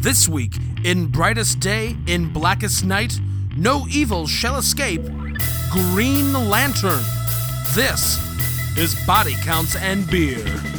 This week, in brightest day, in blackest night, no evil shall escape. Green Lantern. This is Body Counts and Beer.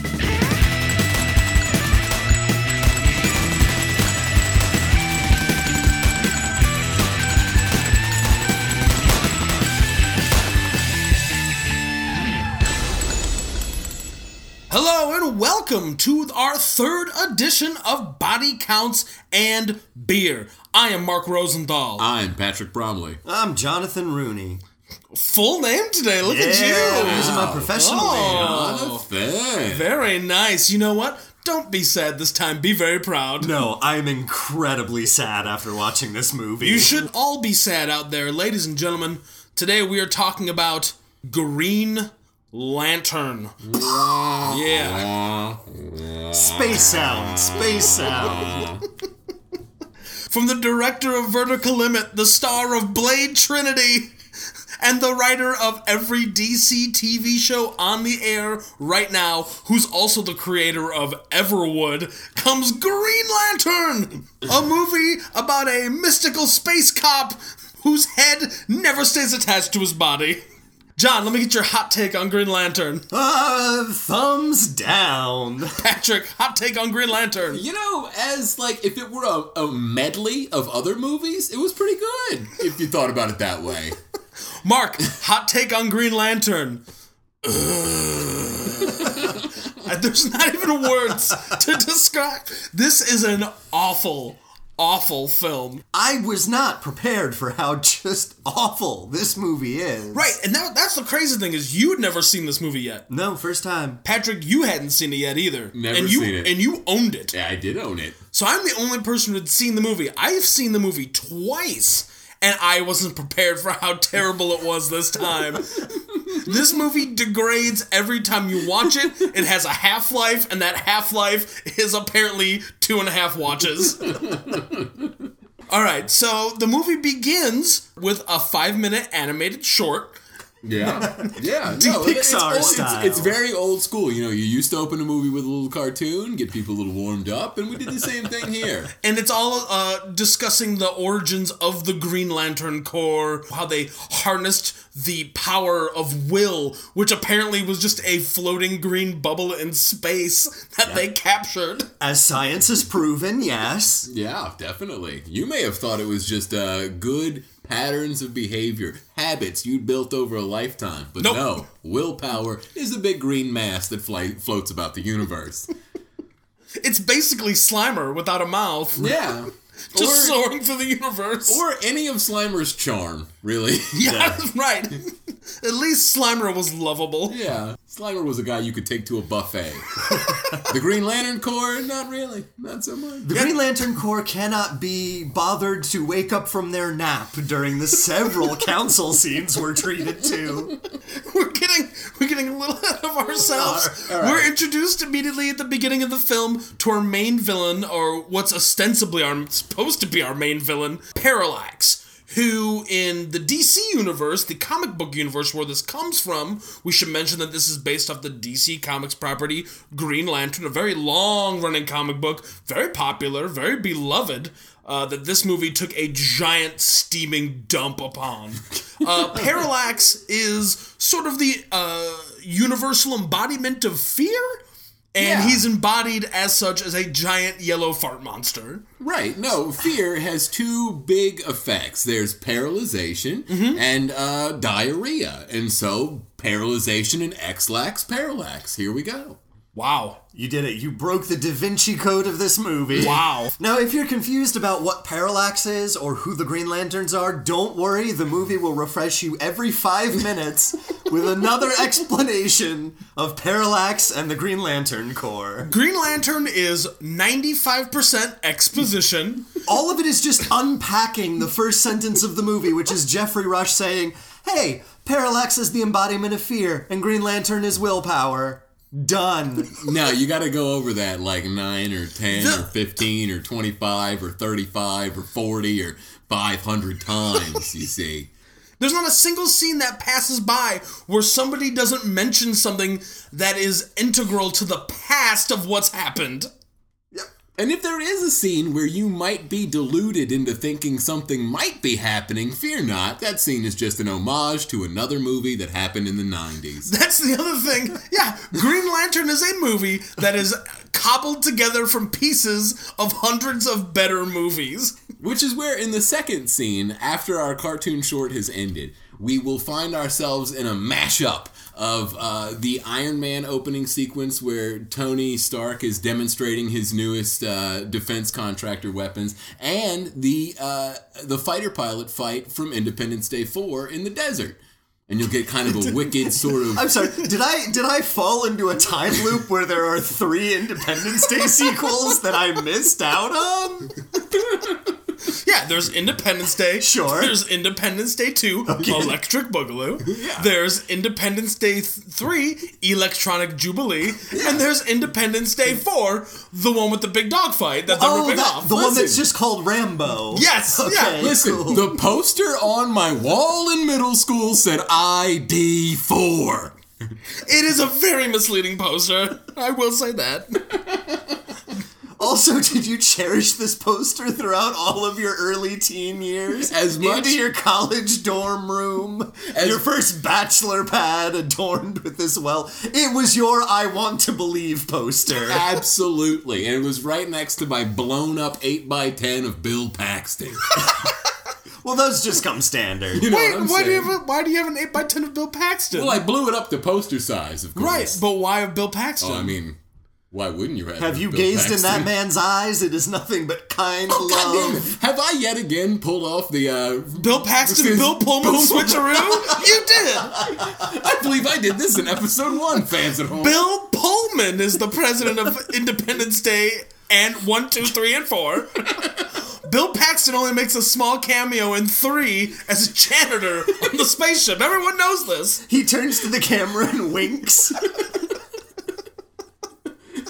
Welcome to our third edition of Body Counts and Beer. I am Mark Rosenthal. I'm Patrick Bromley. I'm Jonathan Rooney. Full name today. Look at Yeah, you. using my professional oh, name. Oh, Jonathan. very nice. You know what? Don't be sad this time. Be very proud. No, I'm incredibly sad after watching this movie. You should all be sad out there, ladies and gentlemen. Today we are talking about Green Lantern. yeah. Space sound, space sound. From the director of Vertical Limit, the star of Blade Trinity, and the writer of every DC TV show on the air right now, who's also the creator of Everwood, comes Green Lantern, a movie about a mystical space cop whose head never stays attached to his body. John, let me get your hot take on Green Lantern. Uh, thumbs down. Patrick, hot take on Green Lantern. You know, as like if it were a, a medley of other movies, it was pretty good. If you thought about it that way. Mark, hot take on Green Lantern. There's not even words to describe. This is an awful, awful film. I was not prepared for how just awful this movie is. Right, and that, that's the crazy thing is you'd never seen this movie yet. No, first time. Patrick, you hadn't seen it yet either. Never and you, seen it. And you owned it. Yeah, I did own it. So I'm the only person who'd seen the movie. I've seen the movie twice, and I wasn't prepared for how terrible it was this time. this movie degrades every time you watch it. It has a half life, and that half life is apparently two and a half watches. All right, so the movie begins with a five minute animated short. Yeah, yeah. No, Pixar it's, style. It's, it's very old school. You know, you used to open a movie with a little cartoon, get people a little warmed up, and we did the same thing here. And it's all uh, discussing the origins of the Green Lantern Corps, how they harnessed the power of will, which apparently was just a floating green bubble in space that they captured. As science has proven, yes. Yeah, definitely. You may have thought it was just a good patterns of behavior, habits you'd built over a lifetime. But Nope. no, willpower is a big green mass that fly- floats about the universe. It's basically Slimer without a mouth, yeah. just or, soaring through the universe. or any of Slimer's charm, really. yeah, right. At least Slimer was lovable. yeah. Slimer was a guy you could take to a buffet. the Green Lantern Corps, not really. Not so much. The Green Lantern Corps cannot be bothered to wake up from their nap during the several council scenes we're treated to. we're getting we're getting a little ahead of ourselves. We're introduced immediately at the beginning of the film to our main villain, or what's ostensibly our supposed to be our main villain, Parallax. Who in the DC universe, the comic book universe where this comes from, we should mention that this is based off the DC Comics property Green Lantern, a very long running comic book, very popular, very beloved, uh, that this movie took a giant steaming dump upon. Uh, Parallax is sort of the uh, universal embodiment of fear, and Yeah. he's embodied as such as a giant yellow fart monster. Right. No, fear has two big effects. There's paralyzation and uh, diarrhea. And so, paralyzation and X-lax parallax. Here we go. Wow. You did it. You broke the Da Vinci Code of this movie. Wow. Now, if you're confused about what Parallax is or who the Green Lanterns are, don't worry. The movie will refresh you every five minutes with another explanation of Parallax and the Green Lantern Corps. Green Lantern is 95% exposition. All of it is just unpacking the first sentence of the movie, which is Geoffrey Rush saying, Hey, Parallax is the embodiment of fear, and Green Lantern is willpower. Done. Now, you got to go over that like 9 or 10 or 15 or 25 or 35 or 40 or 500 times, you see. There's not a single scene that passes by where somebody doesn't mention something that is integral to the past of what's happened. And if there is a scene where you might be deluded into thinking something might be happening, fear not. That scene is just an homage to another movie that happened in the 90s. That's the other thing. Yeah, Green Lantern is a movie that is cobbled together from pieces of hundreds of better movies. Which is where, in the second scene, after our cartoon short has ended, we will find ourselves in a mashup of uh, the Iron Man opening sequence where Tony Stark is demonstrating his newest uh, defense contractor weapons, and the uh, the fighter pilot fight from Independence Day Four in the desert. And you'll get kind of a wicked sort of. I'm sorry. Did I did I fall into a time loop where there are three Independence Day sequels that I missed out on? Yeah, there's Independence Day. Sure. There's Independence Day 2, Electric Boogaloo. There's Independence Day th- 3, Electronic Jubilee. And there's Independence Day 4, the one with the big dog fight that's Oh, ripping that, off. the one that's just called Rambo. Yes, yeah, Listen, cool. the poster on my wall in middle school said ID4. It is a very misleading poster. I will say that. Also, did you cherish this poster throughout all of your early teen years? As much- into your college dorm room, As- your first bachelor pad adorned with this well. It was your "I Want to Believe" poster. Absolutely. And it was right next to my blown up 8x10 of Bill Paxton. Well, those just come standard. You know Wait, what I'm why do you have a, why do you have an 8x10 of Bill Paxton? Well, I blew it up to poster size, of course. right, but why of Bill Paxton? Oh, I mean, why wouldn't you have? Have you Bill gazed in that man's eyes? It is nothing but kind Oh, love. Have I yet again pulled off the? uh Bill Paxton, Bill Pullman Bill- switcheroo? you did! I believe I did this in episode one. Fans at home. Bill Pullman is the president of Independence Day and one, two, three, and four. Bill Paxton only makes a small cameo in three as a janitor on the spaceship. Everyone knows this. He turns to the camera and winks.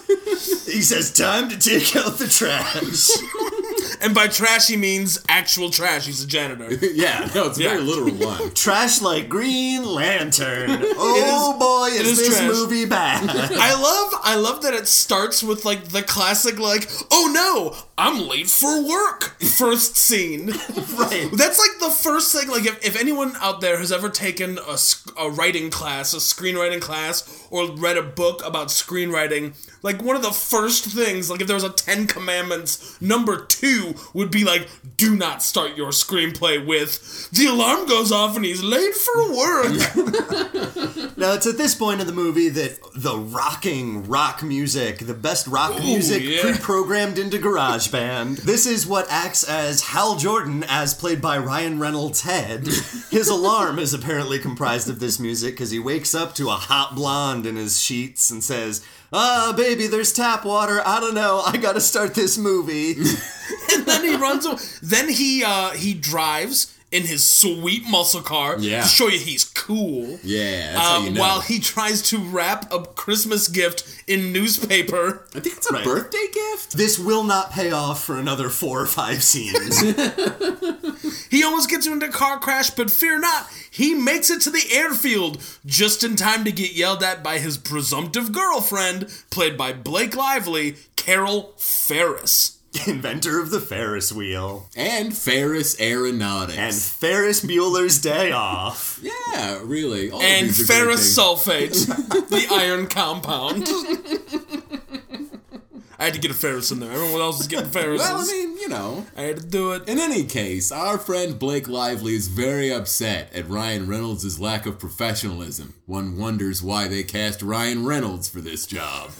He says, "Time to take out the trash." And by trash, he means actual trash. He's a janitor. yeah, no, it's a very Yeah. literal line. trash like Green Lantern. Oh boy, it is, is this trash. movie bad? I love, I love that it starts with like the classic, like, oh no, I'm late for work. First scene. right. That's like the first thing. Like, if, if anyone out there has ever taken a, sc- a writing class, a screenwriting class, or read a book about screenwriting, like one of the first things, like if there was a Ten Commandments, number two would be like, do not start your screenplay with the alarm goes off and he's late for work. Now it's at this point in the movie that the rocking rock music, the best rock music yeah. pre-programmed into GarageBand. This is what acts as Hal Jordan, as played by Ryan Reynolds' head. His alarm is apparently comprised of this music because he wakes up to a hot blonde in his sheets and says, "Ah, baby, there's tap water. I don't know. I gotta start this movie." and then he runs away. Then he uh he drives in his sweet muscle car Yeah. to show you he's cool. Yeah, that's Uh, how you know. While he tries to wrap a Christmas gift in newspaper. I think it's a Right. birthday gift. this will not pay off for another four or five scenes. He almost gets into a car crash, but fear not, he makes it to the airfield just in time to get yelled at by his presumptive girlfriend, played by Blake Lively, Carol Ferris. Inventor of the Ferris wheel And Ferris Aeronautics. and Ferris Bueller's Day Off. yeah, really. All of And these are great sulfate, the iron compound. I had to get a Ferris in there. Everyone else is getting Ferris. Well, I mean, you know. I had to do it. In any case, our friend Blake Lively is very upset at Ryan Reynolds' lack of professionalism. One wonders why they cast Ryan Reynolds for this job.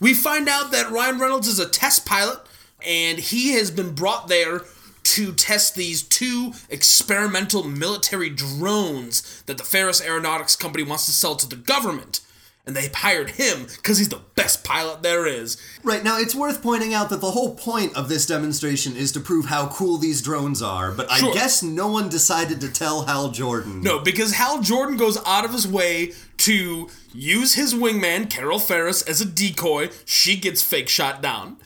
We find out that Ryan Reynolds is a test pilot, and he has been brought there to test these two experimental military drones that the Ferris Aeronautics Company wants to sell to the government. And they hired him because he's the best pilot there is. Right, now it's worth pointing out that the whole point of this demonstration is to prove how cool these drones are, but I guess no one decided to tell Hal Jordan. No, because Hal Jordan goes out of his way to use his wingman, Carol Ferris, as a decoy. She gets fake shot down.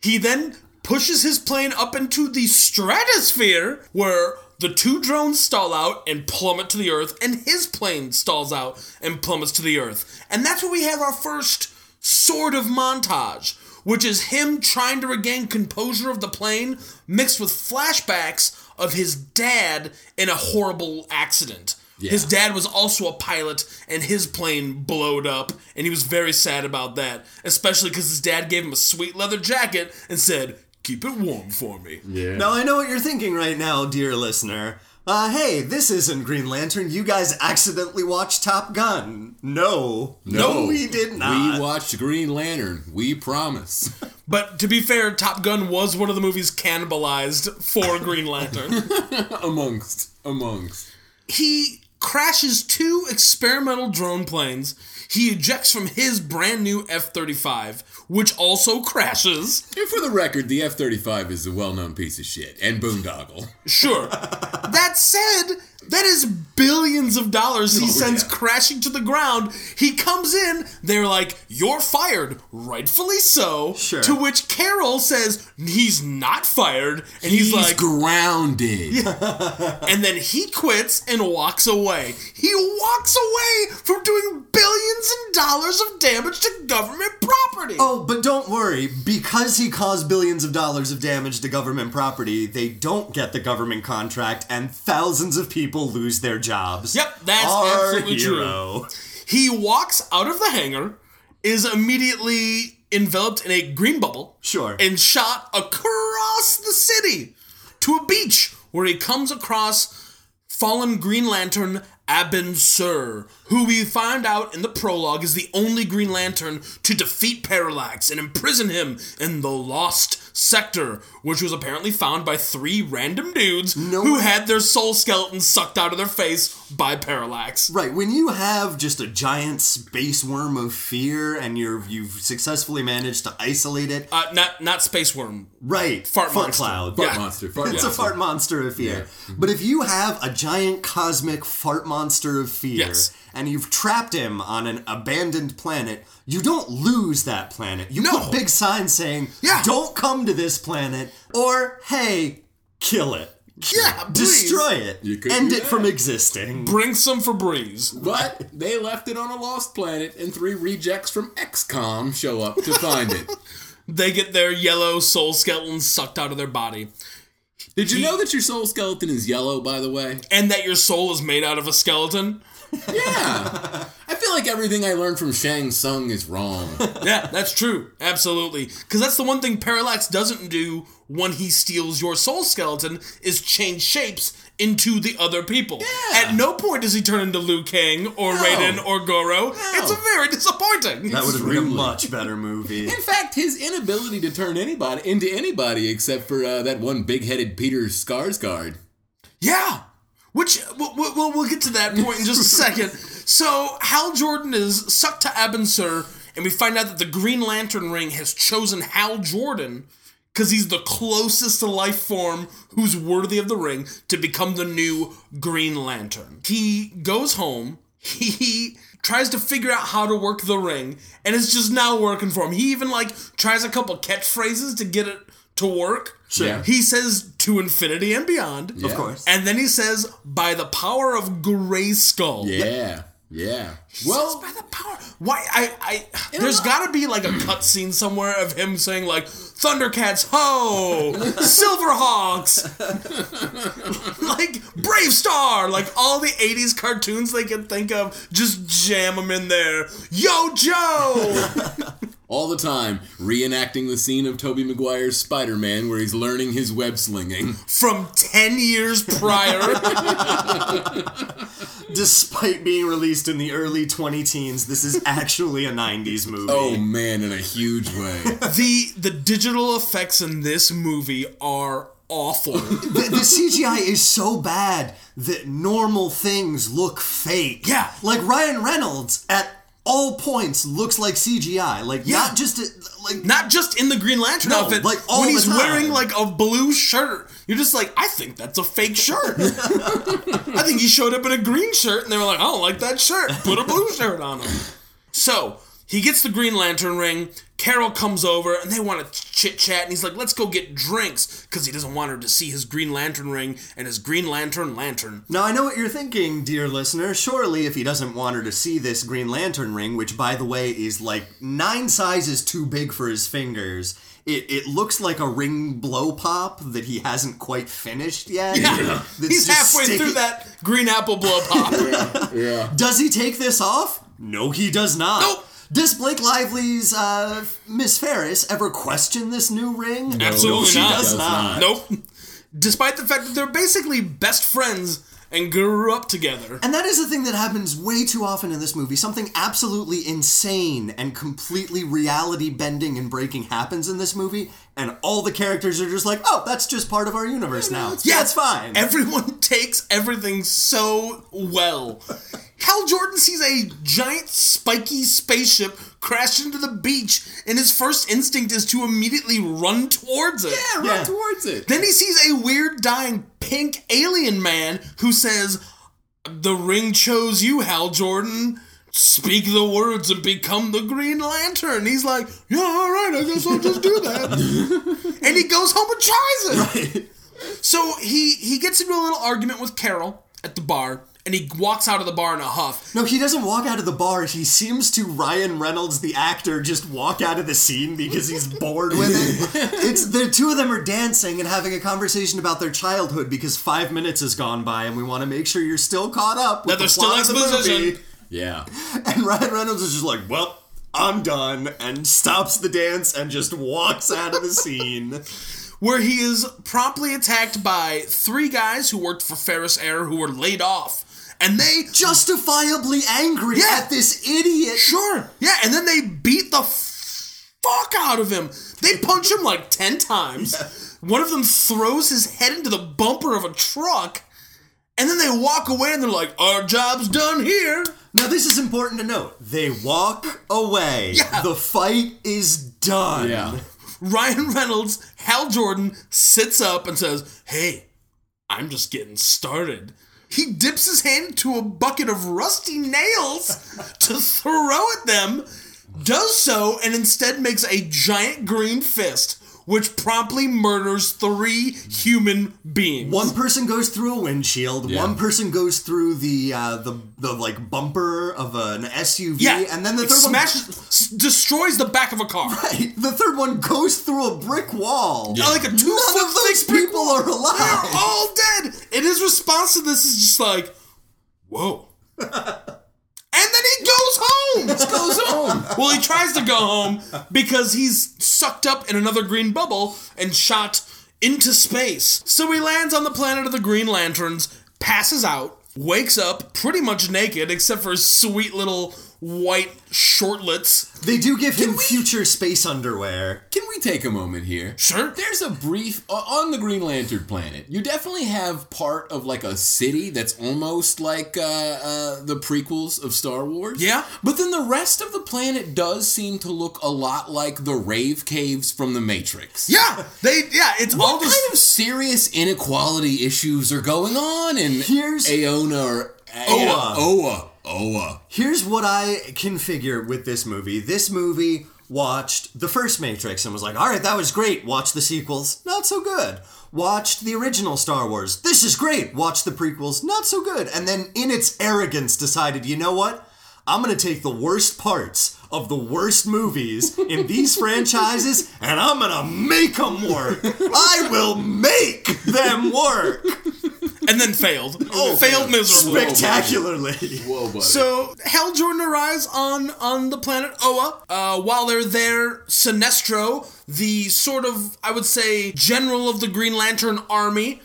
He then pushes his plane up into the stratosphere where the two drones stall out and plummet to the earth, and his plane stalls out and plummets to the earth. And that's where we have our first sort of montage which is him trying to regain composure of the plane mixed with flashbacks of his dad in a horrible accident. Yeah. His dad was also a pilot, and his plane blowed up, and he was very sad about that, especially because his dad gave him a sweet leather jacket and said, Keep it warm for me. Yeah. Now I know what you're thinking right now, dear listener. Uh, hey, this isn't Green Lantern. You guys accidentally watched Top Gun. No. No, we did not. We watched Green Lantern. We promise. But to be fair, Top Gun was one of the movies cannibalized for Green Lantern. amongst. Amongst. he crashes two experimental drone planes. He ejects from his brand new F 35, which also crashes. And for the record, the F 35 is a well known piece of shit. And boondoggle. Sure. that said, that is billions of dollars he Oh, sends yeah. crashing to the ground. He comes in, they're like, You're fired. Rightfully so. Sure. To which Carol says, He's not fired. And he's, He's like, grounded. Yeah. and then he quits and walks away. He walks away from doing billions in dollars of damage to government property. Oh, but don't worry. Because he caused billions of dollars of damage to government property, they don't get the government contract, and thousands of people lose their jobs. Yep, that's Our absolutely true. He walks out of the hangar, is immediately enveloped in a green bubble, Sure. and shot across the city to a beach where he comes across fallen Green Lantern Abin Sur, who we find out in the prologue is the only Green Lantern to defeat Parallax and imprison him in the Lost Sector, which was apparently found by three random dudes No who way. had their soul skeletons sucked out of their face by Parallax. Right, when you have just a giant space worm of fear and you're you've successfully managed to isolate it, Uh, not not space worm. right, Fart monster. cloud. Fart Yeah. monster. Fart It's a fart monster of fear. But if you have a giant cosmic fart monster of fear Yes. and you've trapped him on an abandoned planet, you don't lose that planet. You No. put big signs saying, Yeah. don't come to this planet, or hey, kill it. Yeah, please. Destroy it. You could End it from existing. Bring some Febreze. But they left it on a lost planet, and three rejects from XCOM show up to find it. They get their yellow soul skeletons sucked out of their body. Did you know that your soul skeleton is yellow, by the way? And that your soul is made out of a skeleton. Yeah. I feel like everything I learned from Shang Tsung is wrong. Yeah, that's true. Absolutely. Because that's the one thing Parallax doesn't do when he steals your soul skeleton is change shapes into the other people. Yeah. At no point does he turn into Liu Kang or No. Raiden or Goro. It's very disappointing. That would have been a much better movie. In fact, his inability to turn anybody into anybody except for uh, that one big-headed Peter Sarsgaard. Yeah. Which we'll, we'll, we'll get to that point in just a second. So Hal Jordan is sucked to Abin Sur, and we find out that the Green Lantern ring has chosen Hal Jordan because he's the closest to life form who's worthy of the ring to become the new Green Lantern. He goes home. He tries to figure out how to work the ring, and it's just not working for him. He even like tries a couple catchphrases to get it to work. Sure. Yeah. He says to infinity and beyond. Of course. And then he says, by the power of Grayskull. Yeah, yeah. Well, Well, by the power. Why? I. I. There's got to be like a cutscene somewhere of him saying like Thundercats, ho, Silverhawks, like BraveStarr, like all the '80s cartoons they can think of. Just jam them in there. Yo, Joe. all the time reenacting the scene of Tobey Maguire's Spider-Man where he's learning his web slinging. From ten years prior. Despite being released in the early 20 teens, this is actually a 90s movie. Oh man, in a huge way. the the digital effects in this movie are awful. the, the CGI is so bad that normal things look fake. Yeah. Like Ryan Reynolds at all points looks like CGI. Like Yeah. not just it, like Not just in the Green Lantern No, outfit, like, all when he's wearing like a blue shirt, you're just like, I think that's a fake shirt. I think he showed up in a green shirt, and they were like, I don't like that shirt. Put a blue shirt on him. So He gets the Green Lantern ring. Carol comes over and they want to chit chat. And he's like, let's go get drinks because he doesn't want her to see his Green Lantern ring and his Green Lantern lantern. Now, I know what you're thinking, dear listener. Surely, if he doesn't want her to see this Green Lantern ring, which, by the way, is like nine sizes too big for his fingers, it, it looks like a ring blow pop that he hasn't quite finished yet. Yeah. That's He's halfway sticking- through that green apple blow pop. Yeah. Does he take this off? No, he does not. Nope. Does Blake Lively's uh, Miss Ferris ever question this new ring? Absolutely she not. does Does not. not. nope. Despite the fact that they're basically best friends and grew up together. And that is a thing that happens way too often in this movie. Something absolutely insane and completely reality bending and breaking happens in this movie, and all the characters are just like, oh, that's just part of our universe now. Yeah, it's fine. Everyone takes everything so well. Hal Jordan sees a giant spiky spaceship crash into the beach, and his first instinct is to immediately run towards it. Yeah, run Yeah. towards it. Then he sees a weird dying pink alien man who says, The ring chose you, Hal Jordan. Speak the words and become the Green Lantern. He's like, Yeah, all right, I guess I'll just do that. and he goes home and tries it. So he he gets into a little argument with Carol at the bar, and he walks out of the bar in a huff. no, he doesn't walk out of the bar. He seems to Ryan Reynolds, the actor, just walk out of the scene because he's bored with it. it's the two of them are dancing and having a conversation about their childhood because five minutes has gone by, and we want to make sure you're still caught up. With That there's the plot still of the exposition. movie. Yeah. And Ryan Reynolds is just like, well, I'm done, and stops the dance and just walks out of the scene. where he is promptly attacked by three guys who worked for Ferris Air who were laid off. And they Justifiably angry Yeah. at this idiot. Sure. Yeah, and then they beat the fuck out of him. They punch him like 10 times. One of them throws his head into the bumper of a truck. And then they walk away and they're like, our job's done here. Now, this is important to note. They walk away. Yeah. The fight is done. Yeah. Ryan Reynolds, Hal Jordan, sits up and says, Hey, I'm just getting started. He dips his hand into a bucket of rusty nails to throw at them, does so, and instead makes a giant green fist, which promptly murders three human beings. One person goes through a windshield. Yeah. One person goes through the uh, the the like bumper of an SUV. yeah, and then the it third smashes, s- destroys the back of a car. one, the third one goes through a brick wall. Yeah, like a two None foot of those thick brick people wall. are alive. They're all dead. And his response to this is just like, whoa. and then he goes home. Goes home. well, he tries to go home because he's sucked up in another green bubble and shot into space. So he lands on the planet of the Green Lanterns, passes out, wakes up pretty much naked except for his sweet little white shortlets. They do give him future space underwear. Can we take a moment here? Sure. There's a brief o- on the Green Lantern planet. You definitely have part of like a city that's almost like uh, uh, the prequels of Star Wars. Yeah. but then the rest of the planet does seem to look a lot like the rave caves from the Matrix. Yeah, they yeah, it's all What just kind of serious inequality issues are going on in Here's- Aona or Oa. Oa? Oa. Here's what I can figure with this movie. This movie watched the first Matrix and was like, all right, that was great. Watch the sequels, not so good. Watched the original Star Wars. This is great. Watch the prequels, not so good. And then, in its arrogance, decided, you know what? I'm gonna take the worst parts of the worst movies in these franchises and I'm gonna make them work. I will make them work and then failed. Oh, failed miserably. spectacularly. Whoa, buddy. So Hal Jordan arrives on on the planet Oa. Uh, while they're there, Sinestro, the sort of I would say general of the Green Lantern Army,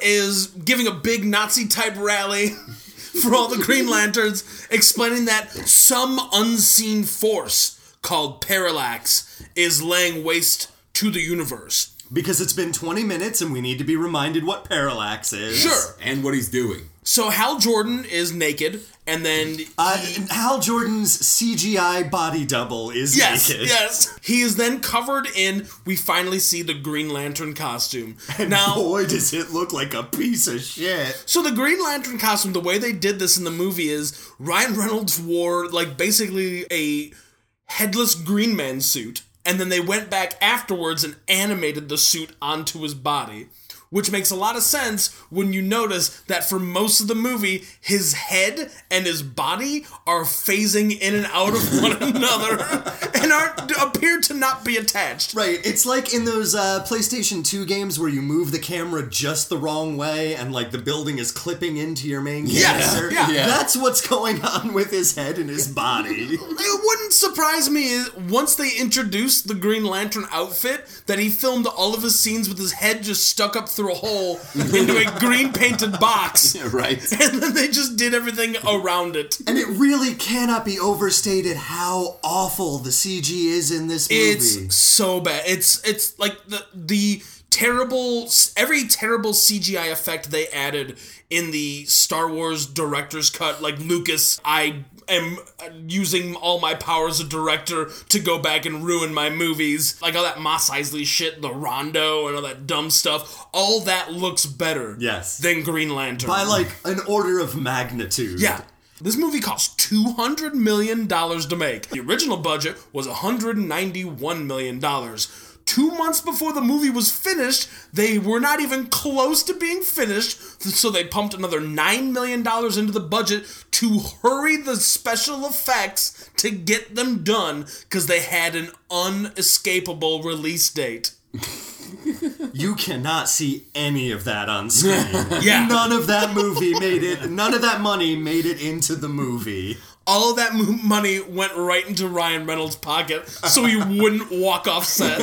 is giving a big Nazi type rally for all the Green Lanterns, explaining that some unseen force called Parallax is laying waste to the universe. Because it's been 20 minutes and we need to be reminded what parallax is. Sure. and what he's doing. So Hal Jordan is naked, and then Uh, Hal Jordan's CGI body double is Yes, naked. yes. He is then covered in. We finally see the Green Lantern costume. And now, Boy, does it look like a piece of shit. so the Green Lantern costume, the way they did this in the movie is Ryan Reynolds wore like basically a headless Green Man suit, and then they went back afterwards and animated the suit onto his body. Which makes a lot of sense when you notice that for most of the movie, his head and his body are phasing in and out of one another and are appear to not be attached. Right, it's like in those uh, PlayStation 2 games where you move the camera just the wrong way and like the building is clipping into your main Yes, character. yeah. Yeah. That's what's going on with his head and his body. It wouldn't surprise me once they introduced the Green Lantern outfit that he filmed all of his scenes with his head just stuck up through a hole into a green painted box. right. And then they just did everything around it. and it really cannot be overstated how awful the CG is in this movie. It's so bad. It's it's like the the terrible every terrible CGI effect they added in the Star Wars director's cut like Lucas I am using all my power as a director to go back and ruin my movies like all that Mos Eisley shit the Rondo and all that dumb stuff all that looks better Yes. than Green Lantern by like an order of magnitude. yeah. This movie cost $200 million to make. The original budget was $191 million. Two months before the movie was finished, they were not even close to being finished, so they pumped another $9 million into the budget to hurry the special effects to get them done because they had an unescapable release date. You cannot see any of that on screen. Yeah. None of that movie made it, none of that money made it into the movie. All of that mo- money went right into Ryan Reynolds' pocket so he wouldn't walk off set.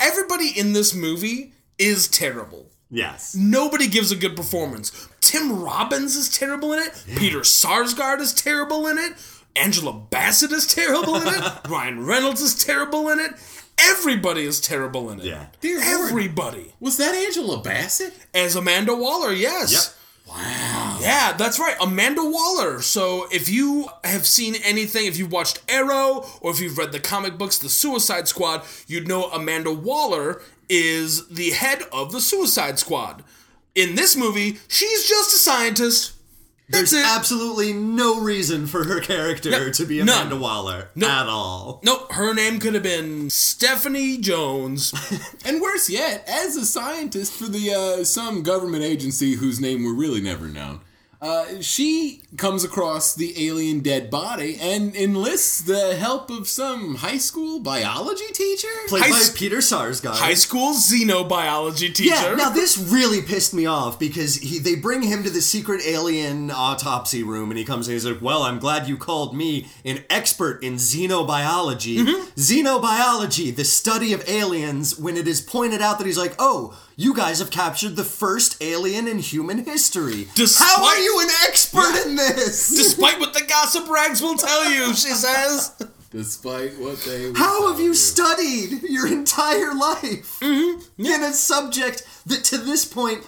Everybody in this movie is terrible. Yes. Nobody gives a good performance. Tim Robbins is terrible in it. Peter Sarsgaard is terrible in it. Angela Bassett is terrible in it. Ryan Reynolds is terrible in it. Everybody is terrible in it. Yeah. Dear Lord. Everybody. Was that Angela Bassett? As Amanda Waller, yes. Yep. Wow. Yeah, that's right. Amanda Waller. So if you have seen anything, if you've watched Arrow or if you've read the comic books, The Suicide Squad, you'd know Amanda Waller is the head of the Suicide Squad. In this movie, she's just a scientist. That's There's it. absolutely no reason for her character to be None. Amanda Waller at all. nope, her name could have been Stephanie Jones. And worse yet, as a scientist for the uh, some government agency whose name we're really never known, uh, she comes across the alien dead body and enlists the help of some high school biology teacher. Played High by s- Peter Sarsgaard. High school xenobiology teacher. Yeah, now this really pissed me off because he they bring him to the secret alien autopsy room and he comes and he's like, Well, I'm glad you called me an expert in xenobiology. Mm-hmm. Xenobiology, the study of aliens, when it is pointed out that he's like, Oh, you guys have captured the first alien in human history. Despite- How are you an expert in this? Despite what the gossip rags will tell you, she says. Despite what they. would How have tell you studied your entire life Mm-hmm. in a subject that to this point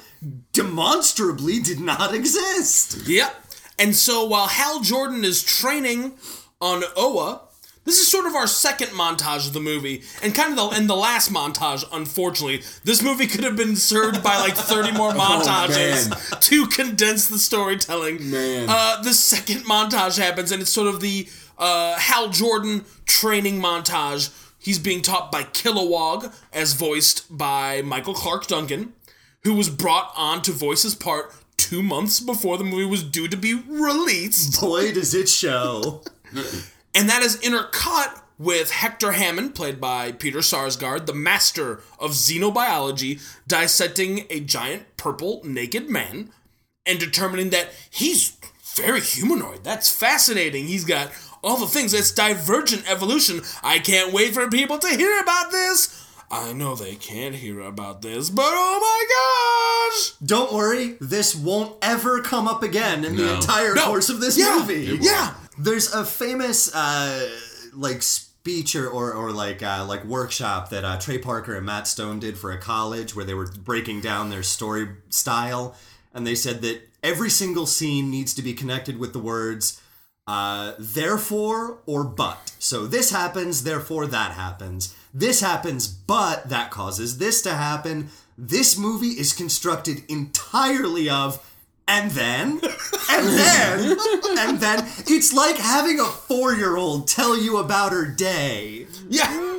demonstrably did not exist? Yep. And so while Hal Jordan is training on Oa, this is sort of our second montage of the movie, and kind of the and the last montage. Unfortunately, this movie could have been served by like thirty more montages man. to condense the storytelling. Man. uh, the second montage happens, and it's sort of the uh, Hal Jordan training montage. He's being taught by Kilowog, as voiced by Michael Clarke Duncan, who was brought on to voice his part two months before the movie was due to be released. Boy, does it show. And that is intercut with Hector Hammond, played by Peter Sarsgaard, the master of xenobiology, dissecting a giant purple naked man and determining that he's very humanoid. That's fascinating. He's got all the things. It's divergent evolution. I can't wait for people to hear about this. I know they can't hear about this, but oh my gosh! Don't worry, this won't ever come up again in the entire No. course of this Yeah. movie. Yeah. There's a famous uh, like speech or, or, or like uh, like workshop that uh, Trey Parker and Matt Stone did for a college where they were breaking down their story style, and they said that every single scene needs to be connected with the words uh, therefore or but. So this happens, therefore that happens. This happens, but that causes this to happen. This movie is constructed entirely of And then, and then, and then, it's like having a four year old tell you about her day. Yeah.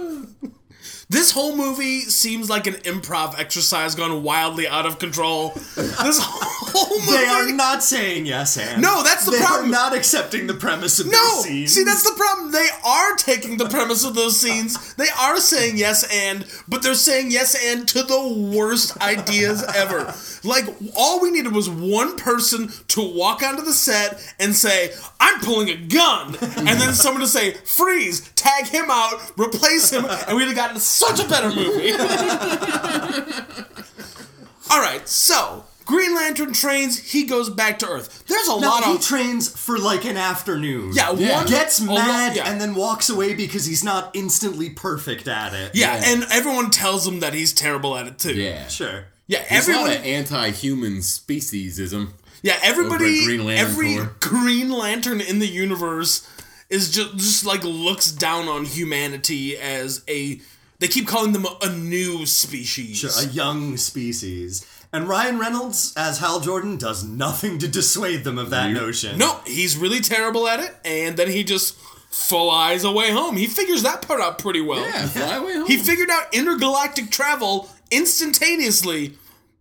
This whole movie seems like an improv exercise gone wildly out of control. This whole movie. They are not saying yes and. No, that's the they problem. are not accepting the premise of No, those scenes. see that's the problem. They are taking the premise of those scenes. They are saying yes and, but they're saying yes and to the worst ideas ever. Like all we needed was one person to walk onto the set and say, "I'm pulling a gun," and then someone to say, "Freeze!" Tag him out, replace him, and we'd have gotten such a better movie. all right, so. Green Lantern trains, he goes back to Earth. There's a No, lot he of trains for like an afternoon. Yeah, Yeah. one Gets a lo- mad yeah. and then walks away because he's not instantly perfect at it. Yeah, Yeah. and everyone tells him that he's terrible at it too. Yeah. Sure. yeah. There's a lot Everyone, of anti-human speciesism. yeah, everybody, Over Green Lantern every Corps. Green Lantern in the universe is just just like looks down on humanity as a. They keep calling them a, a new species. A young species. And Ryan Reynolds, as Hal Jordan, does nothing to dissuade them of that notion. No, he's really terrible at it, and then he just flies away home. He figures that part out pretty well. Yeah, fly away home. He figured out intergalactic travel instantaneously,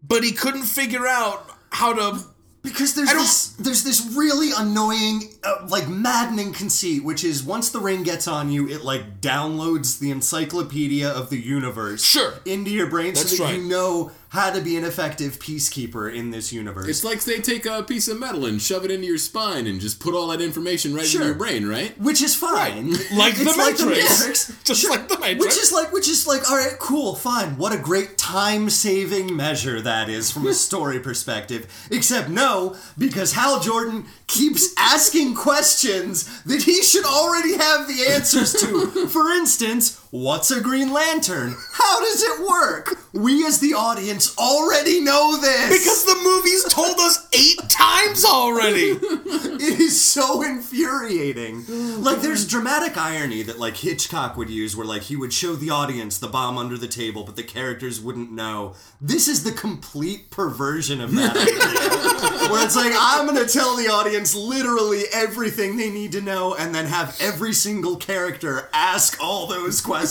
but he couldn't figure out how to Because there's this there's this really annoying, uh, like maddening conceit, which is once the ring gets on you, it like downloads the encyclopedia of the universe Sure. into your brain That's so that right. you know how to be an effective peacekeeper in this universe. It's like they take a piece of metal and shove it into your spine and just put all that information right Sure. in your brain, right? which is fine. Like the like the Matrix. Matrix. Just like the Matrix. Which is like, which is like, all right, cool, fine. What a great time-saving measure that is from a story perspective. Except no, because Hal Jordan keeps asking questions that he should already have the answers to. For instance, what's a Green Lantern? How does it work? We as the audience already know this. Because the movie's told us eight times already. It is so infuriating. Like there's dramatic irony that like Hitchcock would use where like he would show the audience the bomb under the table but the characters wouldn't know. This is the complete perversion of that idea. where it's like I'm going to tell the audience literally everything they need to know and then have every single character ask all those questions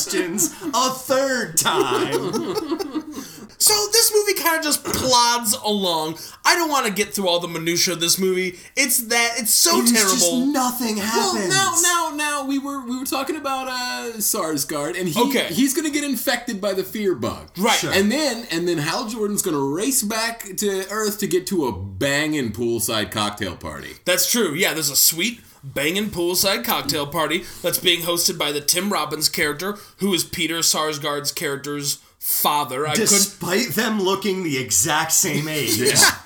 a third time. So this movie kind of just plods along. I don't want to get through all the minutia of this movie. It's that it's so just terrible. nothing Well, happens. now, now, now we were we were talking about uh, Sarsgaard, and he Okay. he's gonna get infected by the fear bug, Right. Sure. And then and then Hal Jordan's gonna race back to Earth to get to a banging poolside cocktail party. That's true. Yeah, there's a sweet banging poolside cocktail party that's being hosted by the Tim Robbins character, who is Peter Sarsgaard's character's father. I couldn't. Despite them looking the exact same age. yeah.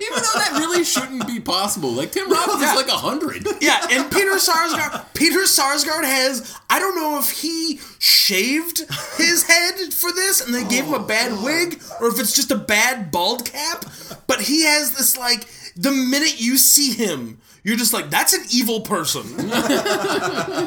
Even though that really shouldn't be possible. Like Tim Robbins Yeah. is like a hundred. Yeah, and Peter Sarsgaard. Peter Sarsgaard has. I don't know if he shaved his head for this and they gave him a bad oh, wig, or if it's just a bad bald cap. But he has this like. The minute you see him, you're just like, that's an evil person.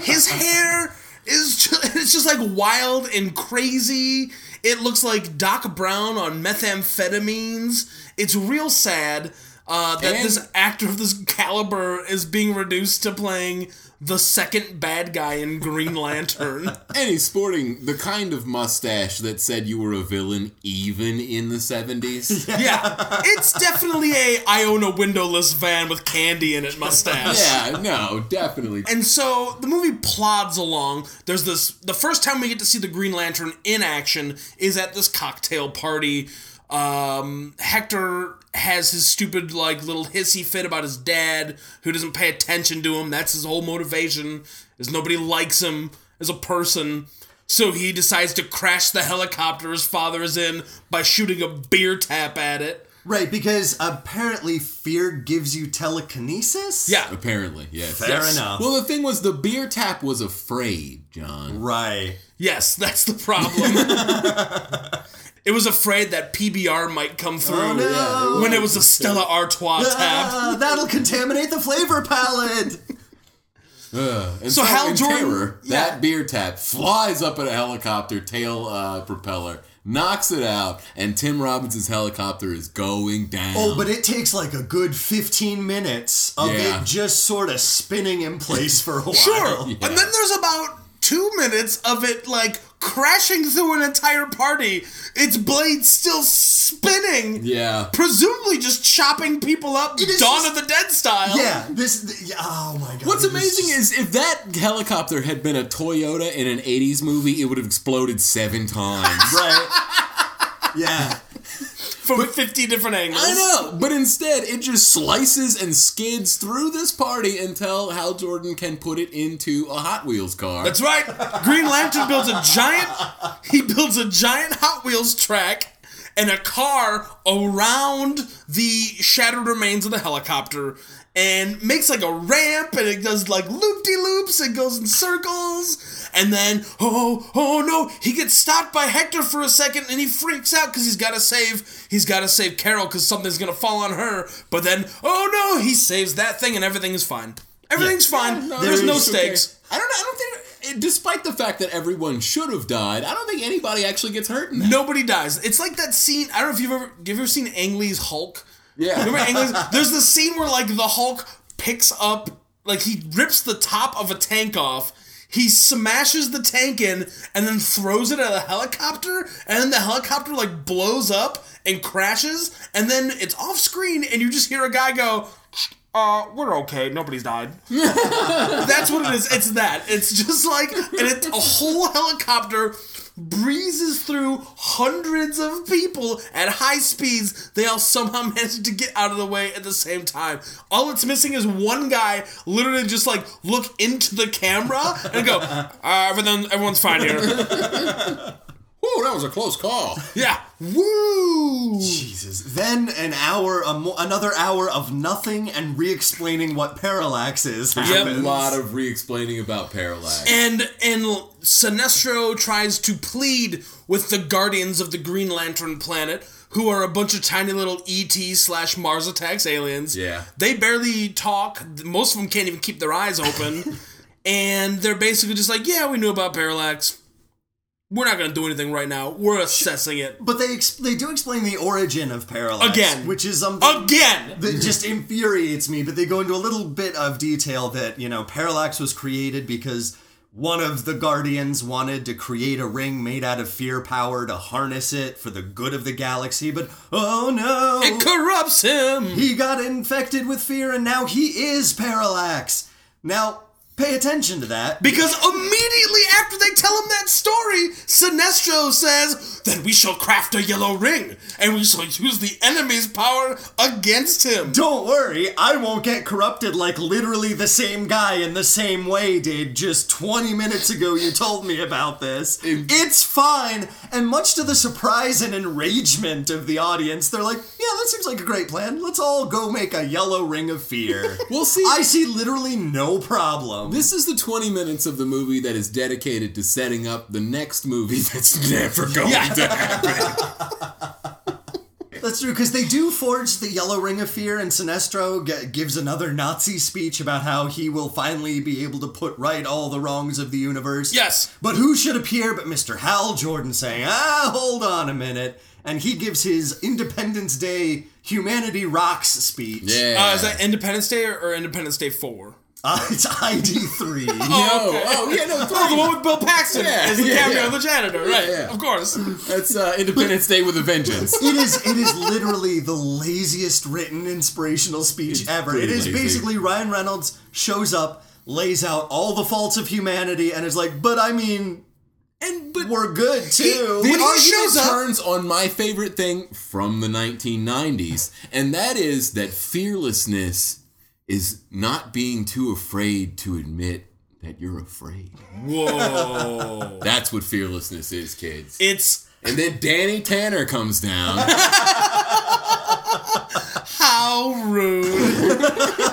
his hair is just, it's just like wild and crazy. It looks like Doc Brown on methamphetamines. It's real sad uh, that And- this actor of this caliber is being reduced to playing the second bad guy in Green Lantern. And he's sporting the kind of mustache that said you were a villain even in the 70s. yeah, it's definitely a I own a windowless van with candy in it mustache. yeah, no, definitely. And so the movie plods along. There's this the first time we get to see the Green Lantern in action is at this cocktail party. Um, Hector has his stupid like little hissy fit about his dad who doesn't pay attention to him. That's his whole motivation is nobody likes him as a person. So he decides to crash the helicopter his father is in by shooting a beer tap at it. Right, because apparently fear gives you telekinesis? Yeah. Apparently, yes. Fair Yes. enough. Well, the thing was, the beer tap was afraid, John. right. Yes, that's the problem. it was afraid that PBR might come through Oh, no. when it was a Stella Artois tab. Ah, that'll contaminate the flavor palette. Uh, and So Hal in Jordan- terror, yeah. that beer tap flies up at a helicopter tail uh, propeller, knocks it out, and Tim Robbins' helicopter is going down. Oh, but it takes like a good 15 minutes of Yeah. it just sort of spinning in place for a while. Sure. And then there's about two minutes of it like crashing through an entire party. Its blade still spinning. yeah. Presumably just chopping people up It is Dawn just- of the Dead style. Yeah, this. th- oh my god. What's amazing just- is if that helicopter had been a Toyota in an 80s movie, it would have exploded seven times. Right. Yeah. From 50 different angles. I know, but instead it just slices and skids through this party until Hal Jordan can put it into a Hot Wheels car. That's right. Green Lantern builds a giant. He builds a giant Hot Wheels track and a car around the shattered remains of the helicopter, and makes like a ramp, and it does like loop de loops. and goes in circles, and then oh oh no, he gets stopped by Hector for a second, and he freaks out because he's got to save he's got to save Carol because something's gonna fall on her. But then oh no, he saves that thing, and everything is fine. Everything's fine. No, There's no stakes. I don't. I don't think. Despite the fact that everyone should have died, I don't think anybody actually gets hurt in that. Nobody dies. It's like that scene. I don't know if you've ever. Have you ever seen Ang Lee's Hulk? Yeah. Remember There's the scene where like the Hulk picks up, like he rips the top of a tank off. He smashes the tank in and then throws it at a helicopter, and then the helicopter like blows up and crashes, and then it's off screen, and you just hear a guy go, "Uh, we're okay. Nobody's died." That's what it is. It's that. It's just like, and it, a whole helicopter breezes through hundreds of people at high speeds. They all somehow managed to get out of the way at the same time. All it's missing is one guy literally just like look into the camera and go, uh, everything, everyone's fine here. Oh, that was a close call. Yeah. Woo! Jesus. Then an hour, a mo- another hour of nothing and re-explaining what parallax is. a lot of re-explaining about parallax. And and Sinestro tries to plead with the guardians of the Green Lantern planet, who are a bunch of tiny little ET slash Mars attacks aliens. Yeah. They barely talk. Most of them can't even keep their eyes open. and they're basically just like, yeah, we knew about Parallax. We're not gonna do anything right now. We're assessing it. But they ex- they do explain the origin of parallax Again. which is something Again! that just infuriates me. But they go into a little bit of detail that you know parallax was created because one of the guardians wanted to create a ring made out of fear power to harness it for the good of the galaxy. But oh no, It corrupts him! he got infected with fear and now he is parallax. Now pay attention to that. Because immediately after they tell him that story, Sinestro says, Then we shall craft a yellow ring, and we shall use the enemy's power against him. Don't worry, I won't get corrupted like literally the same guy in the same way did just 20 minutes ago. You told me about this. It's fine. And much to the surprise and enragement of the audience, they're like, yeah, that seems like a great plan. Let's all go make a yellow ring of fear. We'll see. I see literally no problem. This is the 20 minutes of the movie that is dedicated to setting up the next movie that's never going Yeah. to happen. That's true, because they do forge the Yellow Ring of Fear, and Sinestro g- gives another Nazi speech about how he will finally be able to put right all the wrongs of the universe. Yes. But who should appear but Mr. Hal Jordan saying, ah, hold on a minute. And he gives his Independence Day Humanity Rocks speech. Yeah. Uh, is that Independence Day or, or Independence Day 4? Uh, it's ID3. no. okay. Oh, yeah, no, Oh, the one with Bill Paxton Yeah, as the yeah, cameo yeah. of the janitor, right? yeah. Of course. That's uh, Independence Day with a vengeance. it is it is literally the laziest written inspirational speech ever. It is lazy. basically Ryan Reynolds shows up, lays out all the faults of humanity, and is like, but I mean, And but we're good too. the When he argument shows up- turns on my favorite thing from the 1990s, and that is that fearlessness is not being too afraid to admit that you're afraid. Whoa. That's what fearlessness is, kids. it's And then Danny Tanner comes down. how rude.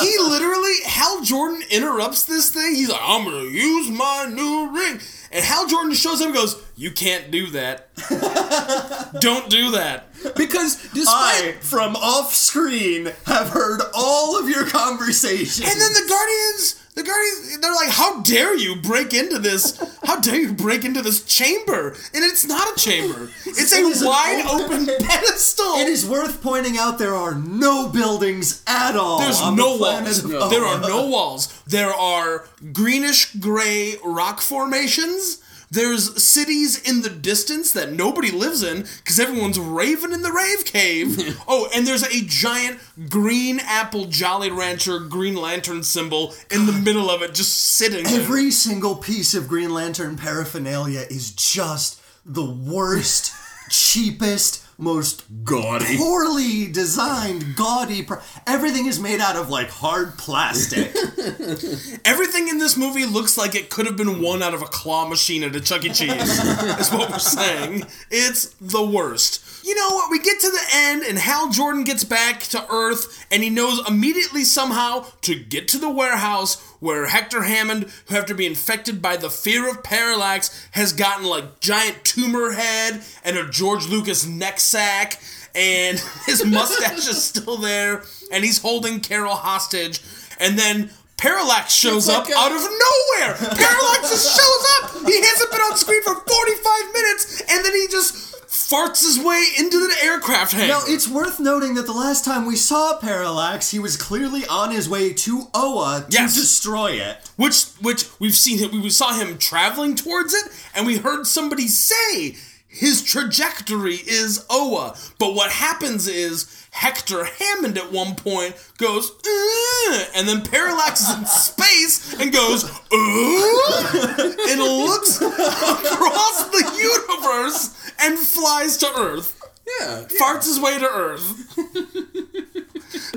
he literally, Hal Jordan interrupts this thing. He's like, I'm going to use my new ring. And Hal Jordan shows up and goes, You can't do that. Don't do that. Because despite I, from off screen, have heard all of your conversations. And then the Guardians, the Guardians, they're like, "How dare you break into this? How dare you break into this chamber?" And it's not a chamber; it's a an wide open- open pedestal. It is worth pointing out there are no buildings at all. There's no the walls. of There are no walls. There are greenish gray rock formations. There's cities in the distance that nobody lives in because everyone's raving in the rave cave. oh, and there's a giant green apple Jolly Rancher Green Lantern symbol in the middle of it, just sitting there. Every single piece of Green Lantern paraphernalia is just the worst, cheapest, most gaudy. poorly designed, gaudy. Pro- Everything is made out of like hard plastic. Everything in this movie looks like it could have been won out of a claw machine at a Chuck E. Cheese. is what we're saying. It's the worst. You know what? We get to the end, and Hal Jordan gets back to Earth, and he knows immediately somehow to get to the warehouse where Hector Hammond, who after being infected by the fear of parallax, has gotten like giant tumor head and a George Lucas neck sack, and his mustache is still there, and he's holding Carol hostage, and then. Parallax shows It's up a- out of nowhere. Parallax just shows up. He hasn't been on screen for 45 minutes, and then he just farts his way into the aircraft hangar. now, it's worth noting that the last time we saw Parallax, he was clearly on his way to Oa to Yes. destroy it. which which we've seen him we saw him traveling towards it and we heard somebody say his trajectory is Oa but what happens is Hector Hammond at one point goes "Uh," and then Parallax is in space and goes "Uh," and looks across the universe and flies to Earth Yeah. farts his way to Earth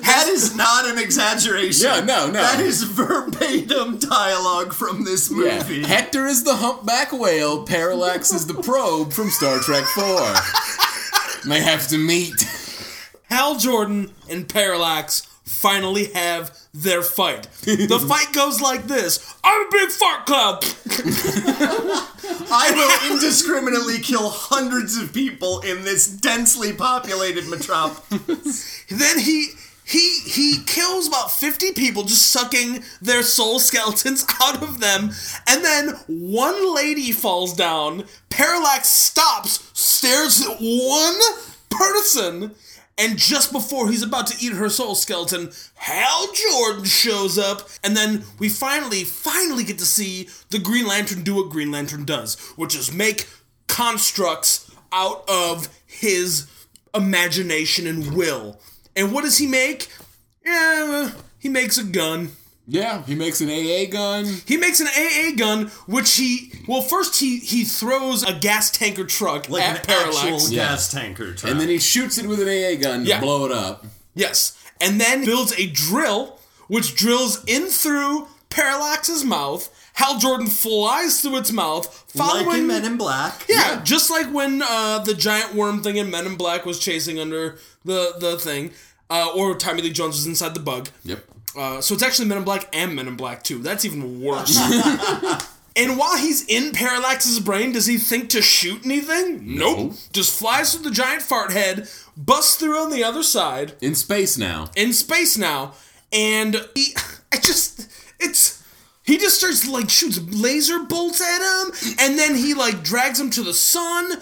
That is not an exaggeration. Yeah, no, no. That is verbatim dialogue from this Yeah. movie. Hector is the humpback whale. Parallax is the probe from Star Trek 4. they have to meet. Hal Jordan and Parallax finally have their fight. The fight goes like this I'm a big fart cloud. I will indiscriminately kill hundreds of people in this densely populated metropolis. then he. He he kills about 50 people just sucking their soul skeletons out of them and then one lady falls down Parallax stops stares at one person and just before he's about to eat her soul skeleton Hal Jordan shows up and then we finally finally get to see the Green Lantern do what Green Lantern does which is make constructs out of his imagination and will. And what does he make? Yeah, he makes a gun. Yeah, he makes an AA gun. He makes an AA gun, which he well first he he throws a gas tanker truck Like at an Parallax. actual Yeah. gas tanker truck. And then he shoots it with an AA gun Yeah. to blow it up. Yes, and then builds a drill, which drills in through Parallax's mouth. Hal Jordan flies through its mouth, following like in Men in Black. Yeah, just like when uh, the giant worm thing in Men in Black was chasing under the the thing, uh, or Tommy Lee Jones was inside the bug. Yep. Uh, so it's actually Men in Black and Men in Black 2. That's even worse. and while he's in Parallax's brain, does he think to shoot anything? Nope. Just flies through the giant fart head, busts through on the other side, In space now. in space now, and he. I just. It's. He just starts like shoots laser bolts at him, and then he like drags him to the sun,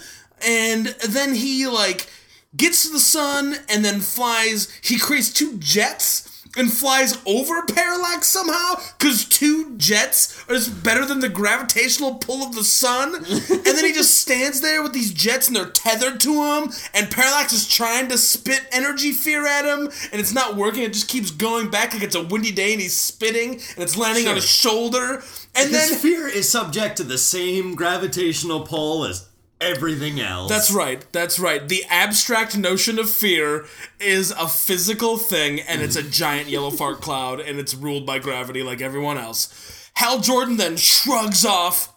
and then he like gets to the sun and then flies. He creates two jets and flies over Parallax somehow because two jets is better than the gravitational pull of the sun. and then he just stands there with these jets and they're tethered to him. And Parallax is trying to spit energy fear at him and it's not working. It just keeps going back like it's a windy day and he's spitting and it's landing on his shoulder. And His then fear is subject to the same gravitational pull as everything else. That's right. That's right. The abstract notion of fear is a physical thing, and it's a mm-hmm. giant yellow fart cloud, and it's ruled by gravity like everyone else. Hal Jordan then shrugs off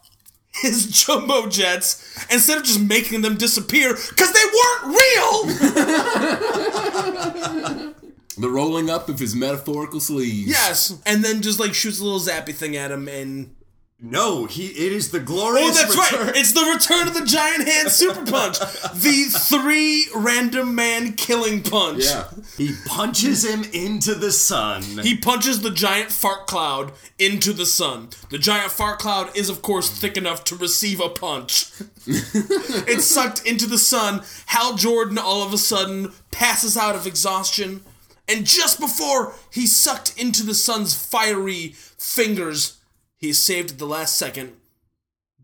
his jumbo jets instead of just making them disappear because they weren't real. The rolling up of his metaphorical sleeves. yes, and then just like shoots a little zappy thing at him and No, he. It is the oh, glorious. Oh, that's return. right. It's the return of the giant hand super punch. the three random man killing punch. Yeah. He punches him into the sun. He punches the giant fart cloud into the sun. The giant fart cloud is, of course, thick enough to receive a punch. it's sucked into the sun. Hal Jordan all of a sudden passes out of exhaustion. And just before he's sucked into the sun's fiery fingers, he is saved at the last second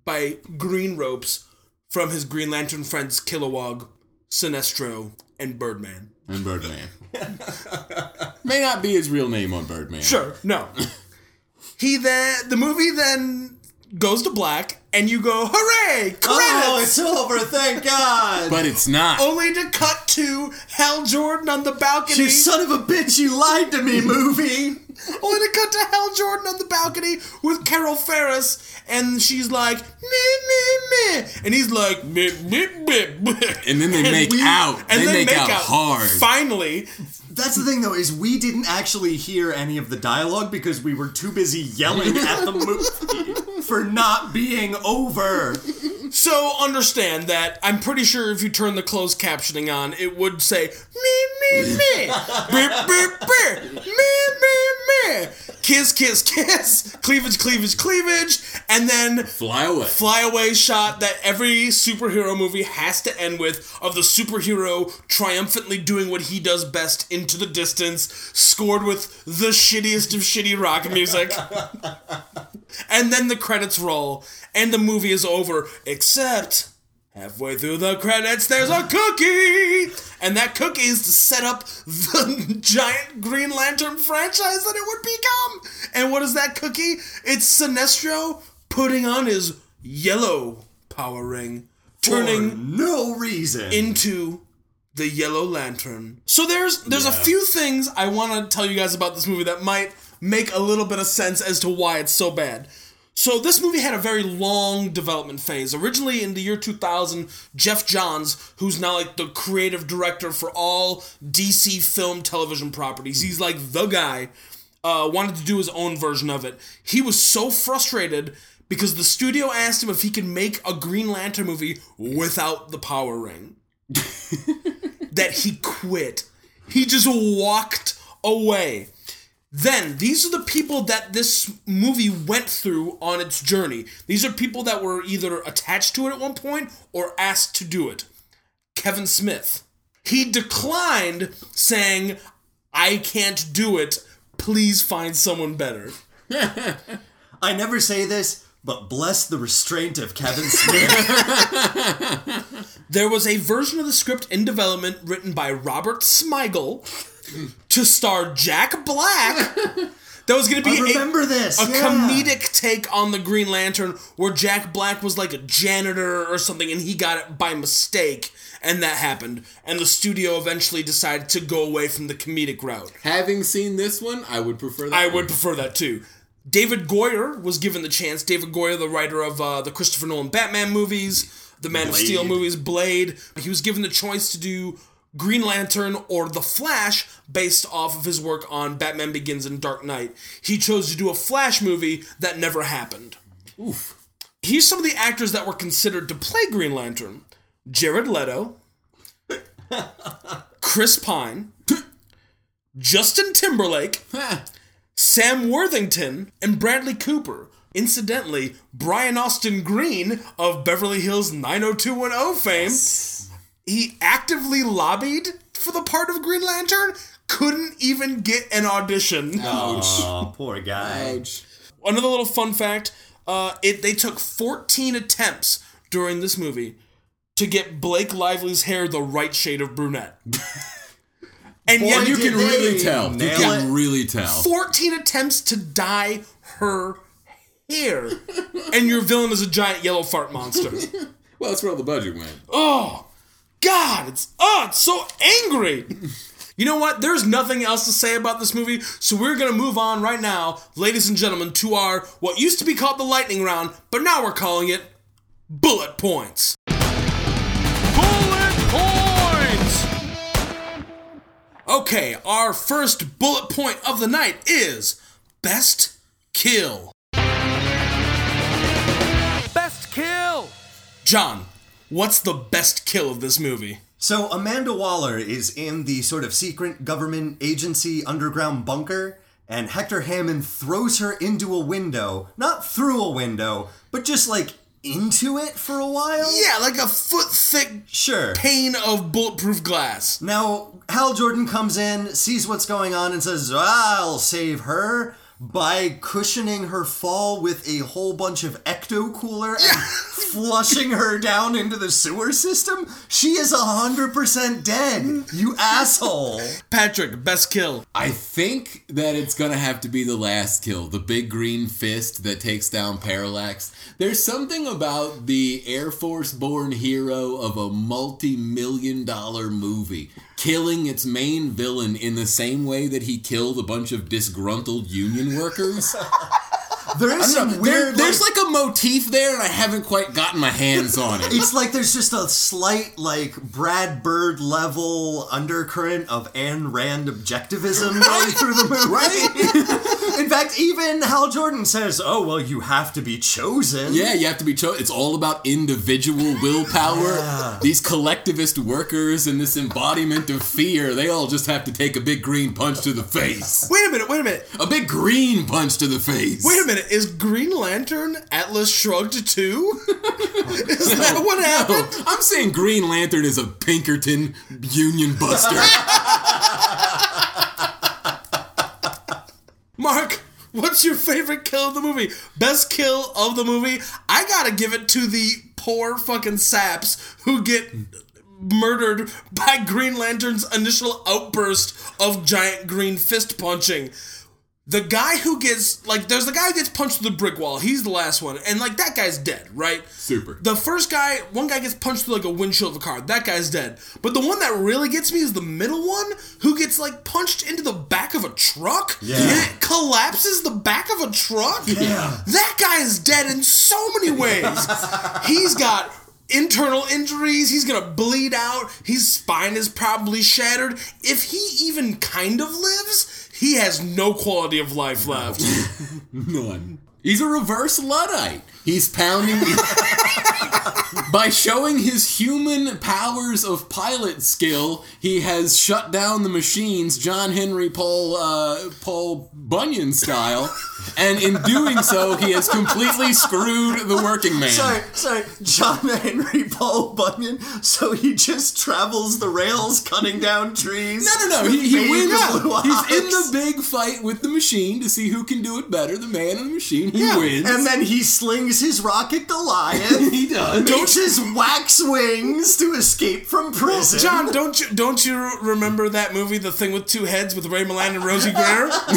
by green ropes from his Green Lantern friends Kilowog, Sinestro, and Birdman. And Birdman. May not be his real name on Birdman. Sure, no. he then the movie then goes to black, and you go, hooray! Oh, Credits! Oh, it's over! Thank God. But it's not. Only to cut to Hal Jordan on the balcony. you son of a bitch! You lied to me, movie. Only to cut to Hal Jordan on the balcony with Carol Ferris, and she's like, me, me, me. And he's like, me, me, me, me. And then they make out. And they then make, out, hard. Finally, That's the thing, though, is we didn't actually hear any of the dialogue because we were too busy yelling at the movie for not being over. So understand that I'm pretty sure if you turn the closed captioning on, it would say me me me. Beep, beep, beep, me me me. Kiss kiss kiss. Cleavage cleavage cleavage. And then Fly away. Fly away shot that every superhero movie has to end with of the superhero triumphantly doing what he does best into the distance scored with the shittiest of shitty rock music. And then the credits roll and the movie is over except halfway through the credits there's a cookie and that cookie is to set up the giant green lantern franchise that it would become and what is that cookie it's sinestro putting on his yellow power ring turning For no reason. into the Yellow Lantern. So there's there's a few things I want to tell you guys about this movie that might make a little bit of sense as to why it's so bad. So this movie had a very long development phase. Originally in the year 2000, Geoff Johns, who's now like the creative director for all DC film television properties, he's like the guy, uh, wanted to do his own version of it. He was so frustrated because the studio asked him if he could make a Green Lantern movie without the power ring that he quit. He just walked away. Then, these are the people that this movie went through on its journey. These are people that were either attached to it at one point or asked to do it. Kevin Smith. He declined, saying, I can't do it. Please find someone better. I never say this, but bless the restraint of Kevin Smith. There was a version of the script in development written by Robert Smigel to star Jack Black. That was going to be I a- remember this. a yeah. comedic take on the Green Lantern where Jack Black was like a janitor or something and he got it by mistake and that happened and the studio eventually decided to go away from the comedic route. Having seen this one, I would prefer that. I one. would prefer that too. David Goyer was given the chance. David Goyer, the writer of uh, the Christopher Nolan Batman movies, the Man of Steel movies, Blade. He was given the choice to do Green Lantern or The Flash based off of his work on Batman Begins and Dark Knight. He chose to do a Flash movie that never happened. Oof. Here's some of the actors that were considered to play Green Lantern Jared Leto, Chris Pine, Justin Timberlake, Sam Worthington, and Bradley Cooper. Incidentally, Brian Austin Green of Beverly Hills 90210 fame, he actively lobbied for the part of Green Lantern, couldn't even get an audition. Oh, poor guy. Ouch. Another little fun fact: uh, it they took 14 attempts during this movie to get Blake Lively's hair the right shade of brunette. and yet You can really tell. You can it. really tell. 14 attempts to dye her hair, and your villain is a giant yellow fart monster. Well, that's where all the budget went. Oh, God, it's oh, it's so angry. You know what? There's nothing else to say about this movie, so we're gonna move on right now, ladies and gentlemen, to our what used to be called the lightning round, but now we're calling it bullet points. Bullet points. Okay, our first bullet point of the night is best kill. Best kill. John, what's the best kill of this movie? So Amanda Waller is in the sort of secret government agency underground bunker, and Hector Hammond throws her into a window, not through a window, but just like into it for a while. Yeah, like a foot thick Sure. pane of bulletproof glass. Now, Hal Jordan comes in, sees what's going on, and says, I'll save her by cushioning her fall with a whole bunch of ecto cooler and flushing her down into the sewer system. She is 100% dead, you asshole. Patrick, best kill. I think that it's gonna have to be the last kill, the big green fist that takes down Parallax. There's something about the Air Force born hero of a multi million dollar movie killing its main villain in the same way that he killed a bunch of disgruntled union workers. There is some There- weird. there's like a motif there, and I haven't quite gotten my hands on it. it's like there's just a slight, like, Brad Bird level undercurrent of Ayn Rand objectivism going through the movie. Right? In fact, even Hal Jordan says, oh, well, you have to be chosen. Yeah, you have to be chosen. It's all about individual willpower. These collectivist workers and this embodiment of fear, they all just have to take a big green punch to the face. Wait a minute, wait a minute. A big green punch to the face. Wait a minute, is Green Lantern Atlas Shrugged too? is that what happened? No, I'm saying Green Lantern is a Pinkerton union buster. Mark, what's your favorite kill of the movie? Best kill of the movie? I gotta give it to the poor fucking saps who get murdered by Green Lantern's initial outburst of giant green fist punching. The guy who gets like there's the guy who gets punched through the brick wall. He's the last one, and like that guy's dead, right? Super. The first guy, one guy gets punched through like a windshield of a car. That guy's dead. But the one that really gets me is the middle one, who gets like punched into the back of a truck. Yeah. And it collapses the back of a truck. Yeah. That guy is dead in so many ways. He's got internal injuries. He's gonna bleed out. His spine is probably shattered. If he even kind of lives, he has no quality of life left. None. He's a reverse Luddite. He's pounding. By showing his human powers of pilot skill, he has shut down the machines, John Henry Paul uh, Paul Bunyan style, and in doing so, he has completely screwed the working man. Sorry, sorry, John Henry Paul Bunyan. So he just travels the rails, cutting down trees. No, no, no. He, he wins. blue He's in the big fight with the machine to see who can do it better. The man and the machine. He Yeah, wins. And then he slings his rocket Goliath. he does. Uses wax wings to escape from prison. John, don't you don't you remember that movie, The Thing with Two Heads, with Ray Milland and Rosey Grier?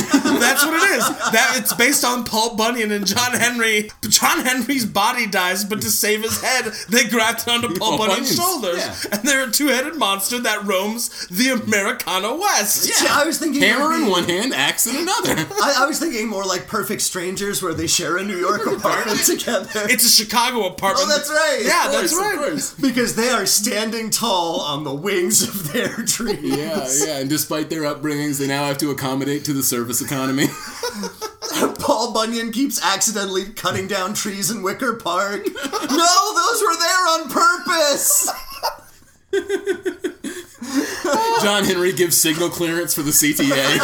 That's what it is. That it's based on Paul Bunyan and John Henry. John Henry's body dies, but to save his head, they grafted onto Paul Bunyan's shoulders, yeah. and they're a two-headed monster that roams the Americana West. See, I was thinking it Hammer in one hand, axe in another. I, I was thinking more like Perfect Strangers, where they share a New York apartment together. It's a Chicago apartment. oh, that's right. Yeah, Of that's course, of right. course. Because they are standing tall on the wings of their dreams. Yeah, yeah, and despite their upbringings, they now have to accommodate to the service economy. Paul Bunyan keeps accidentally cutting down trees in Wicker Park. no, those were there on purpose. John Henry gives signal clearance for the CTA.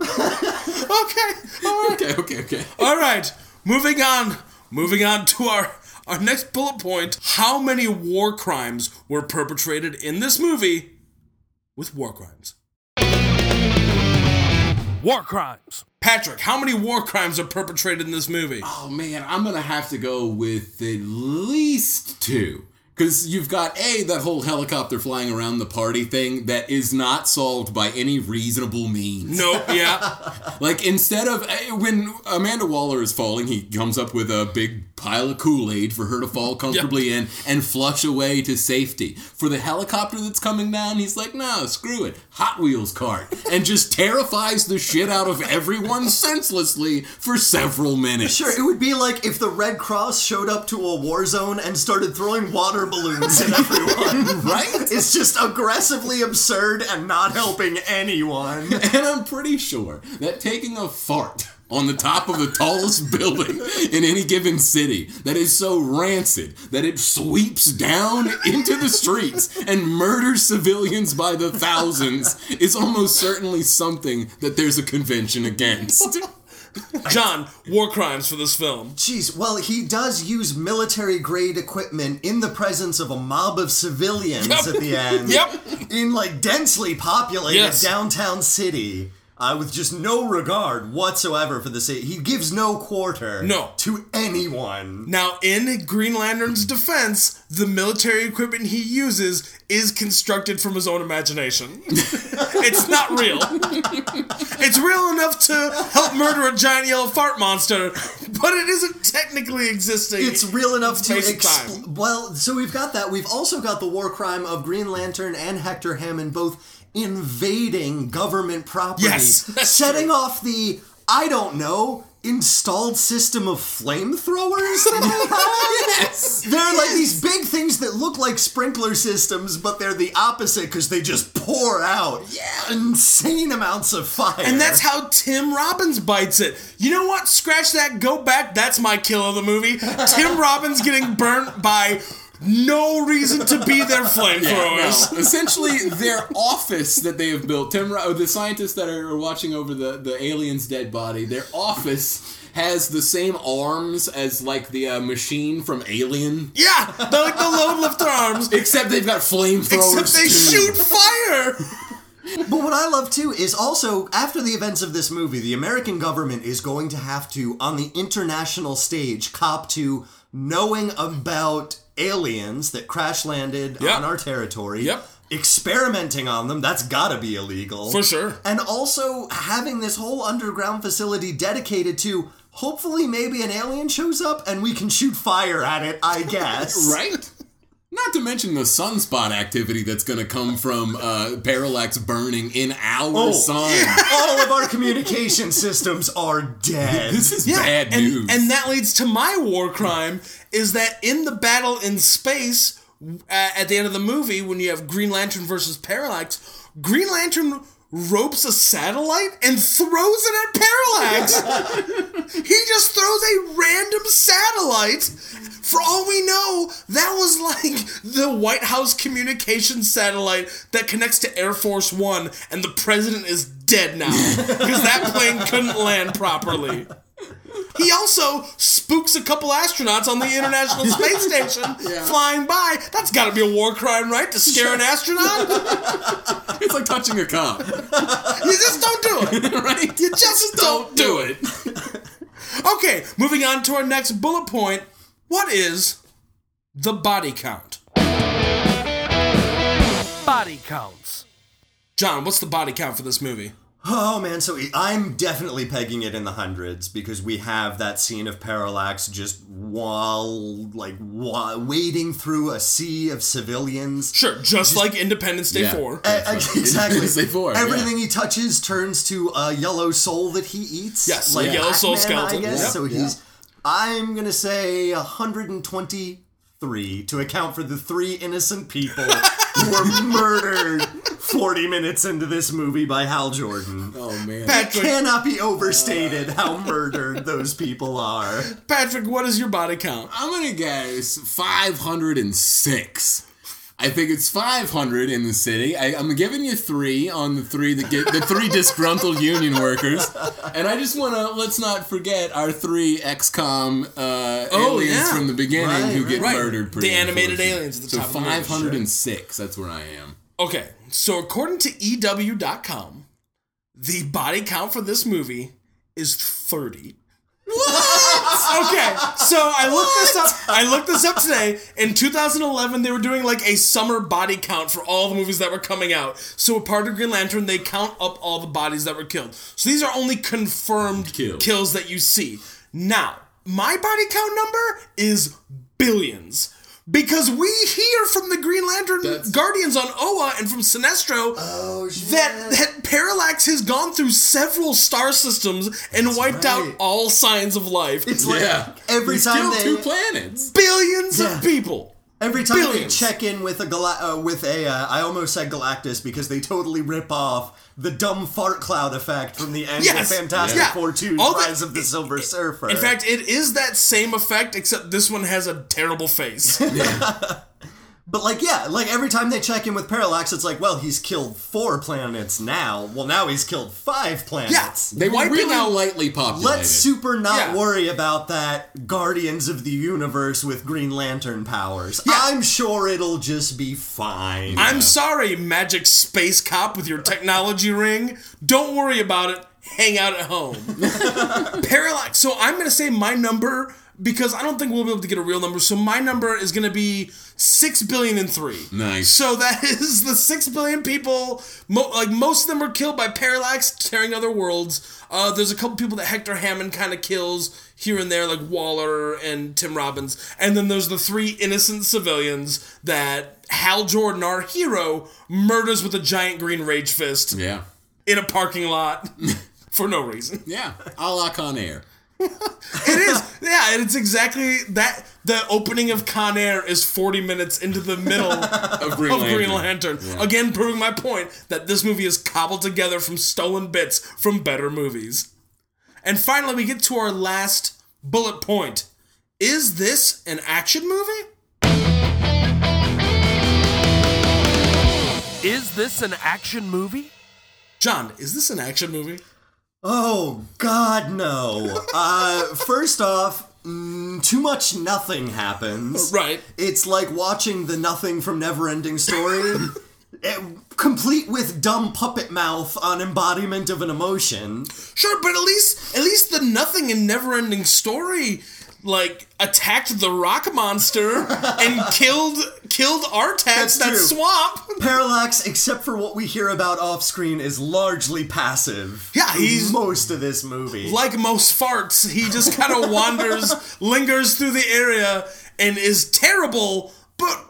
Okay. All right. okay, okay, okay. All right, moving on. Moving on to our our next bullet point. How many war crimes were perpetrated in this movie with war crimes? War crimes. Patrick, how many war crimes are perpetrated in this movie? Oh man, I'm gonna have to go with at least two. Because you've got A, that whole helicopter flying around the party thing that is not solved by any reasonable means. Nope, yeah. Like instead of eh, when Amanda Waller is falling, he comes up with a big pile of Kool Aid for her to fall comfortably in and flush away to safety. For the helicopter that's coming down, he's like, "No, screw it, Hot Wheels cart," and just terrifies the shit out of everyone senselessly for several minutes. Sure, it would be like if the Red Cross showed up to a war zone and started throwing water balloons at everyone. right? It's just aggressively absurd and not helping anyone. And I'm pretty sure that taking a fart on the top of the tallest building in any given city that is so rancid that it sweeps down into the streets and murders civilians by the thousands is almost certainly something that there's a convention against. John, war crimes for this film. Jeez, well, he does use military grade equipment in the presence of a mob of civilians Yep. at the end. Yep. In like densely populated Yes. downtown city. Uh, with just no regard whatsoever for the city. He gives no quarter No. to anyone. Now, in Green Lantern's defense, the military equipment he uses is constructed from his own imagination. it's not real. It's real enough to help murder a giant yellow fart monster, but it isn't technically existing. It's real enough to expl- well. So we've got that. We've also got the war crime of Green Lantern and Hector Hammond both invading government property, Yes, setting off the I don't know installed system of flamethrowers. that they have. Yes. They're like these big things that look like sprinkler systems, but they're the opposite because they just pour out yeah. insane amounts of fire. And that's how Tim Robbins bites it. You know what? Scratch that, go back. That's my kill of the movie. Tim Robbins getting burnt by no reason to be their flamethrowers. No, essentially, their office that they have built, Tim, Ro- the scientists that are watching over the, the alien's dead body, their office has the same arms as like the uh, machine from Alien, Yeah, they're like the load lifter arms. except they've got flamethrowers. Except they too. shoot fire. But what I love too is also after the events of this movie, the American government is going to have to, on the international stage, cop to knowing about aliens that crash landed Yep. on our territory. Yep. Experimenting on them, that's gotta be illegal. For sure. And also having this whole underground facility dedicated to hopefully maybe an alien shows up and we can shoot fire at it, I guess. right? Not to mention the sunspot activity that's going to come from uh, Parallax burning in our Oh, sun. All of our communication systems are dead. This is bad and, news. and that leads to my war crime is that in the battle in space uh, at the end of the movie when you have Green Lantern versus Parallax, Green Lantern ropes a satellite and throws it at Parallax. he just throws a random satellite. For all we know, that was like the White House communication satellite that connects to Air Force One, and the president is dead now because that plane couldn't land properly. He also spooks a couple astronauts on the International Space Station flying by. That's got to be a war crime, right? To scare an astronaut? it's like touching a cop, You just don't do it. right? You just don't do it. Okay, moving on to our next bullet point. What is the body count? Body counts. John, what's the body count for this movie? Oh man, so I'm definitely pegging it in the hundreds because we have that scene of Parallax just while like wa- wading through a sea of civilians. Sure, just like Independence Day Yeah. 4. Uh, uh, exactly. Independence Day 4, Everything he touches turns to a yellow soul that he eats. Yes, like yellow soul Pac-Man, skeleton. I guess. Yep. So he's. I'm gonna say 123 to account for the three innocent people who were murdered 40 minutes into this movie by Hal Jordan. Oh man. Patrick, Cannot be overstated how murdered those people are. Patrick, what is your body count? I'm gonna guess 506. I think it's 500 in the city. I, I'm giving you three on the three that get the three disgruntled union workers, and I just want to let's not forget our three XCOM uh, Oh, aliens yeah. from the beginning Right, who get right. murdered. Pretty The animated aliens at the so top of the movie, 506. That's where I am. Okay, so according to EW.com, the body count for this movie is 30. What? okay, so I looked this up. I looked this up today. In 2011, they were doing like a summer body count for all the movies that were coming out. So, a part of Green Lantern, they count up all the bodies that were killed. So these are only confirmed Kills. kills that you see. Now, my body count number is billions. Because we hear from the Green Lantern That's- Guardians on Oa and from Sinestro Oh, that that Parallax has gone through several star systems and wiped out all signs of life. It's like Yeah. every He's time killed they. two planets. Billions Yeah. of people. Every time Billions. they check in with a Gala- uh, with a, uh, I almost said Galactus because they totally rip off the dumb fart cloud effect from the end Yes. of Fantastic Yeah. Four 2 All the- Rise of the Silver Surfer. In fact, it is that same effect, except this one has a terrible face. but like, yeah, like every time they check in with Parallax, it's like, well, he's killed four planets now. Well, now he's killed five planets. They were Wiping really out- lightly populated. Let's super not Yeah. worry about that Guardians of the Universe with Green Lantern powers. Yeah. I'm sure it'll just be fine. I'm sorry, magic space cop with your technology ring. Don't worry about it. Hang out at home. Parallax. So I'm going to say my number because I don't think we'll be able to get a real number. So my number is going to be six billion and three. Nice. So that is the six billion people. Mo- like most of them are killed by Parallax tearing other worlds. Uh, there's a couple people that Hector Hammond kind of kills here and there, like Waller and Tim Robbins. And then there's the three innocent civilians that Hal Jordan, our hero, murders with a giant green rage fist Yeah. in a parking lot for no reason. Yeah. A la Con Air. It is, yeah, it's exactly that. The opening of Con Air is 40 minutes into the middle Of Green of Lantern. Green Lantern. Again, proving my point that this movie is cobbled together from stolen bits from better movies. And finally, we get to our last bullet point. Is this an action movie? Is this an action movie? John, is this an action movie? Oh God, no! uh, first off, mm, too much nothing happens. Right. It's like watching the Nothing from Neverending Story, eh, complete with dumb puppet mouth on embodiment of an emotion. Sure, but at least at least the nothing and never ending story like attacked the rock monster and killed killed Artax, That's that true. swamp. Parallax, except for what we hear about off screen, is largely passive. Yeah, he's- most of this movie. Like most farts, he just kind of wanders, lingers through the area, and is terrible. But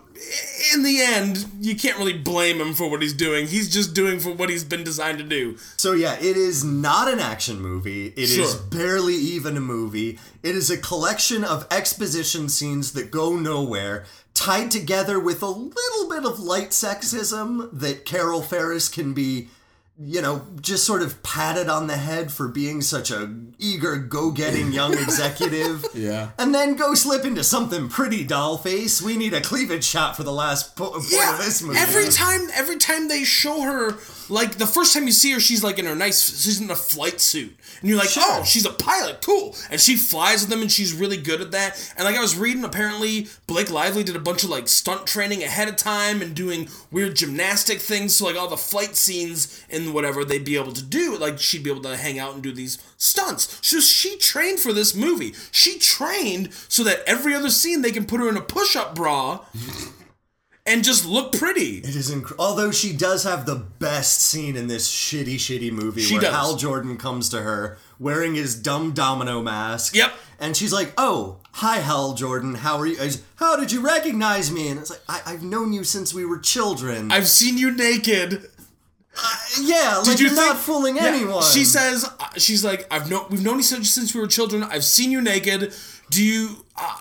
in the end, you can't really blame him for what he's doing. He's just doing for what he's been designed to do. So yeah, it is not an action movie. It is Sure. barely even a movie. It is a collection of exposition scenes that go nowhere, tied together with a little bit of light sexism that Carol Ferris can be, you know, just sort of patted on the head for being such a eager, go-getting young executive. Yeah. And then go slip into something pretty doll face. We need a cleavage shot for the last po- point of this movie. Every time, every time they show her, like the first time you see her, she's like in her nice, she's in a flight suit, and you're like, Sure. oh, she's a pilot, cool, and she flies with them, and she's really good at that. And like I was reading, apparently Blake Lively did a bunch of like stunt training ahead of time and doing weird gymnastic things, so like all the flight scenes and whatever they'd be able to do, like she'd be able to hang out and do these stunts. So she trained for this movie. She trained so that every other scene they can put her in a push-up bra. And just look pretty. It is inc- although she does have the best scene in this shitty, shitty movie She where does. Hal Jordan comes to her wearing his dumb domino mask. Yep. And she's like, "Oh, hi, Hal Jordan. How are you? How did you recognize me?" And it's like, I- "I've known you since we were children." I've seen you naked. Yeah, like Did you you're think, not fooling Yeah. anyone. She says, uh, she's like, I've known, we've known each other since we were children. I've seen you naked. Do you? Uh,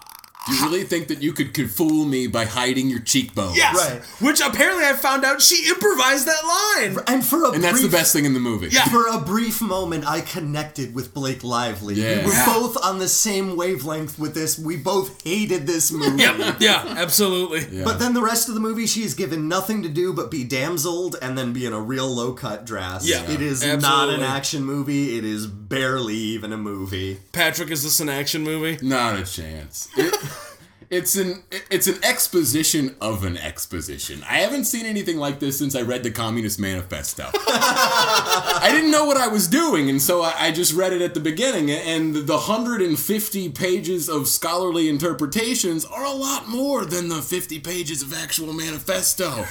you really think that you could, could fool me by hiding your cheekbones? yes. Right. Which apparently I found out she improvised that line. and for a And that's the best thing in the movie. Yeah. For a brief moment, I connected with Blake Lively. Yeah. We were Yeah. both on the same wavelength with this. We both hated this movie. Yeah, yeah, absolutely. Yeah. But then the rest of the movie, she's given nothing to do but be damseled and then be in a real low cut dress. Yeah, it is not an action movie. It is barely even a movie. Patrick, is this an action movie? Not a chance. It- it's an it's an exposition of an exposition. I haven't seen anything like this since I read the Communist Manifesto. I didn't know what I was doing, and so I, I just read it at the beginning. And the 150 pages of scholarly interpretations are a lot more than the 50 pages of actual manifesto.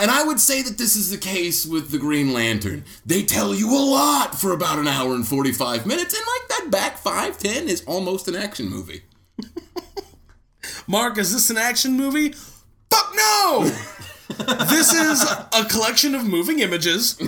And I would say that this is the case with the Green Lantern. They tell you a lot for about an hour and 45 minutes, and like that back five ten is almost an action movie. Mark, is this an action movie? Fuck no! this is a collection of moving images.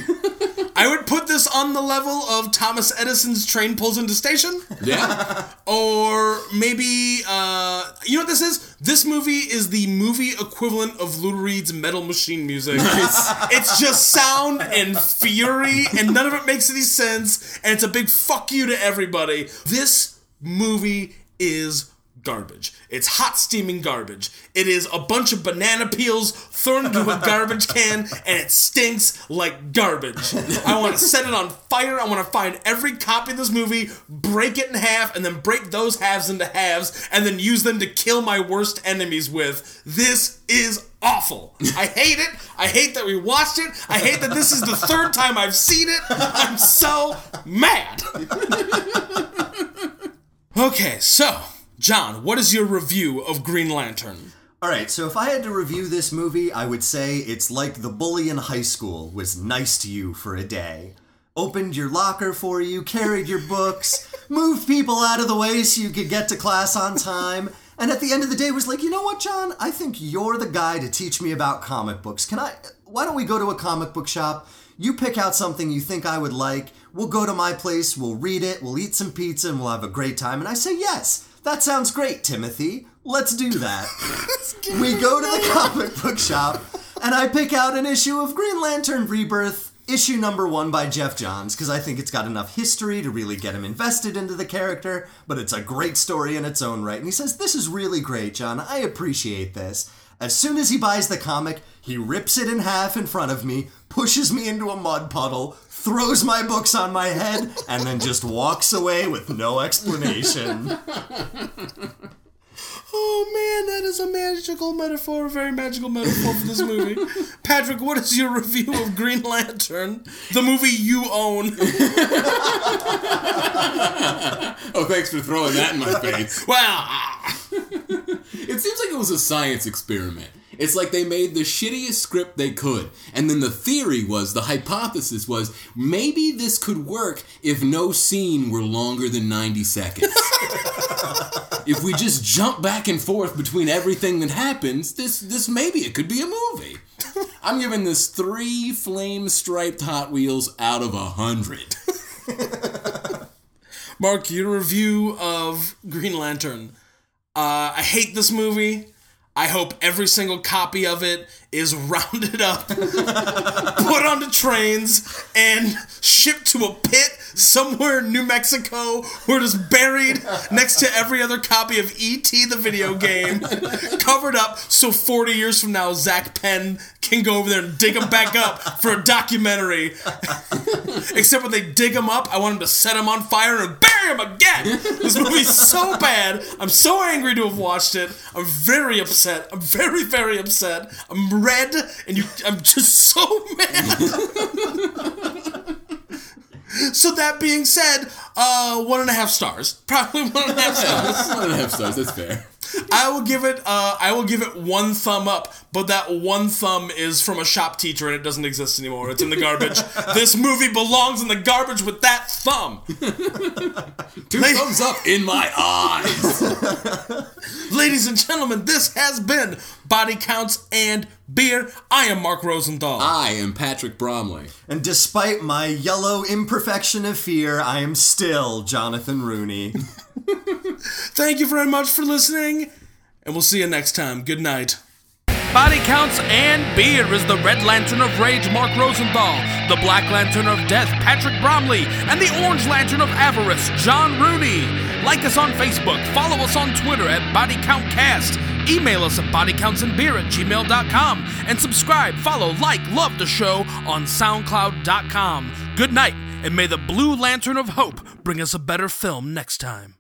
I would put this on the level of Thomas Edison's train pulls into station. Yeah. Or maybe, uh, you know what this is? This movie is the movie equivalent of Lou Reed's Metal Machine music. it's just sound and fury, and none of it makes any sense, and it's a big fuck you to everybody. This movie is garbage. It's hot steaming garbage. It is a bunch of banana peels thrown into a garbage can and it stinks like garbage. I want to set it on fire. I want to find every copy of this movie, break it in half, and then break those halves into halves, and then use them to kill my worst enemies with. This is awful. I hate it. I hate that we watched it. I hate that this is the third time I've seen it. I'm so mad. Okay, so, John, what is your review of Green Lantern? Alright, so if I had to review this movie, I would say it's like the bully in high school was nice to you for a day. Opened your locker for you, carried your books, moved people out of the way so you could get to class on time, and at the end of the day was like, you know what, John? I think you're the guy to teach me about comic books. Can I. Why don't we go to a comic book shop? You pick out something you think I would like. We'll go to my place, we'll read it, we'll eat some pizza, and we'll have a great time. And I say, yes, that sounds great, Timothy. Let's do that. we go to the comic book shop, and I pick out an issue of Green Lantern Rebirth, issue number one by Geoff Johns, because I think it's got enough history to really get him invested into the character, but it's a great story in its own right. And he says, This is really great, John. I appreciate this. As soon as he buys the comic, he rips it in half in front of me, pushes me into a mud puddle, throws my books on my head, and then just walks away with no explanation. Oh man, that is a magical metaphor, a very magical metaphor for this movie. Patrick, what is your review of Green Lantern, the movie you own? Oh, thanks for throwing that in my face. Well, ah, It seems like it was a science experiment. It's like they made the shittiest script they could. And then the theory was, the hypothesis was, maybe this could work if no scene were longer than 90 seconds. if we just jump back and forth between everything that happens, this this maybe it could be a movie. I'm giving this three flame striped Hot Wheels out of a hundred. Mark, your review of Green Lantern. Uh, I hate this movie. I hope every single copy of it is rounded up, put onto trains, and shipped to a pit somewhere in New Mexico where it is buried next to every other copy of E.T. the video game, covered up so 40 years from now, Zak Penn can go over there and dig them back up for a documentary. Except when they dig them up, I want them to set them on fire and bury them again. This movie's so bad. I'm so angry to have watched it. I'm very upset. I'm very, very upset. I'm red, and you. I'm just so mad. so that being said, uh, one and a half stars. Probably one and a half stars. One and a half stars, that's fair. I will give it. Uh, I will give it one thumb up, but that one thumb is from a shop teacher and it doesn't exist anymore. It's in the garbage. this movie belongs in the garbage with that thumb. Two thumbs up in my eyes. Ladies and gentlemen, this has been Body Counts and Beer. I am Mark Rosenthal. I am Patrick Bromley. And despite my yellow imperfection of fear, I am still Jonathan Rooney. Thank you very much for listening, and we'll see you next time. Good night. Body Counts and Beer is the Red Lantern of Rage, Mark Rosenthal, the Black Lantern of Death, Patrick Bromley, and the Orange Lantern of Avarice, John Rooney. Like us on Facebook, follow us on Twitter at Body Count Cast, email us at bodycountsandbeer at gmail.com, and subscribe, follow, like, love the show on SoundCloud.com. Good night, and may the Blue Lantern of Hope bring us a better film next time.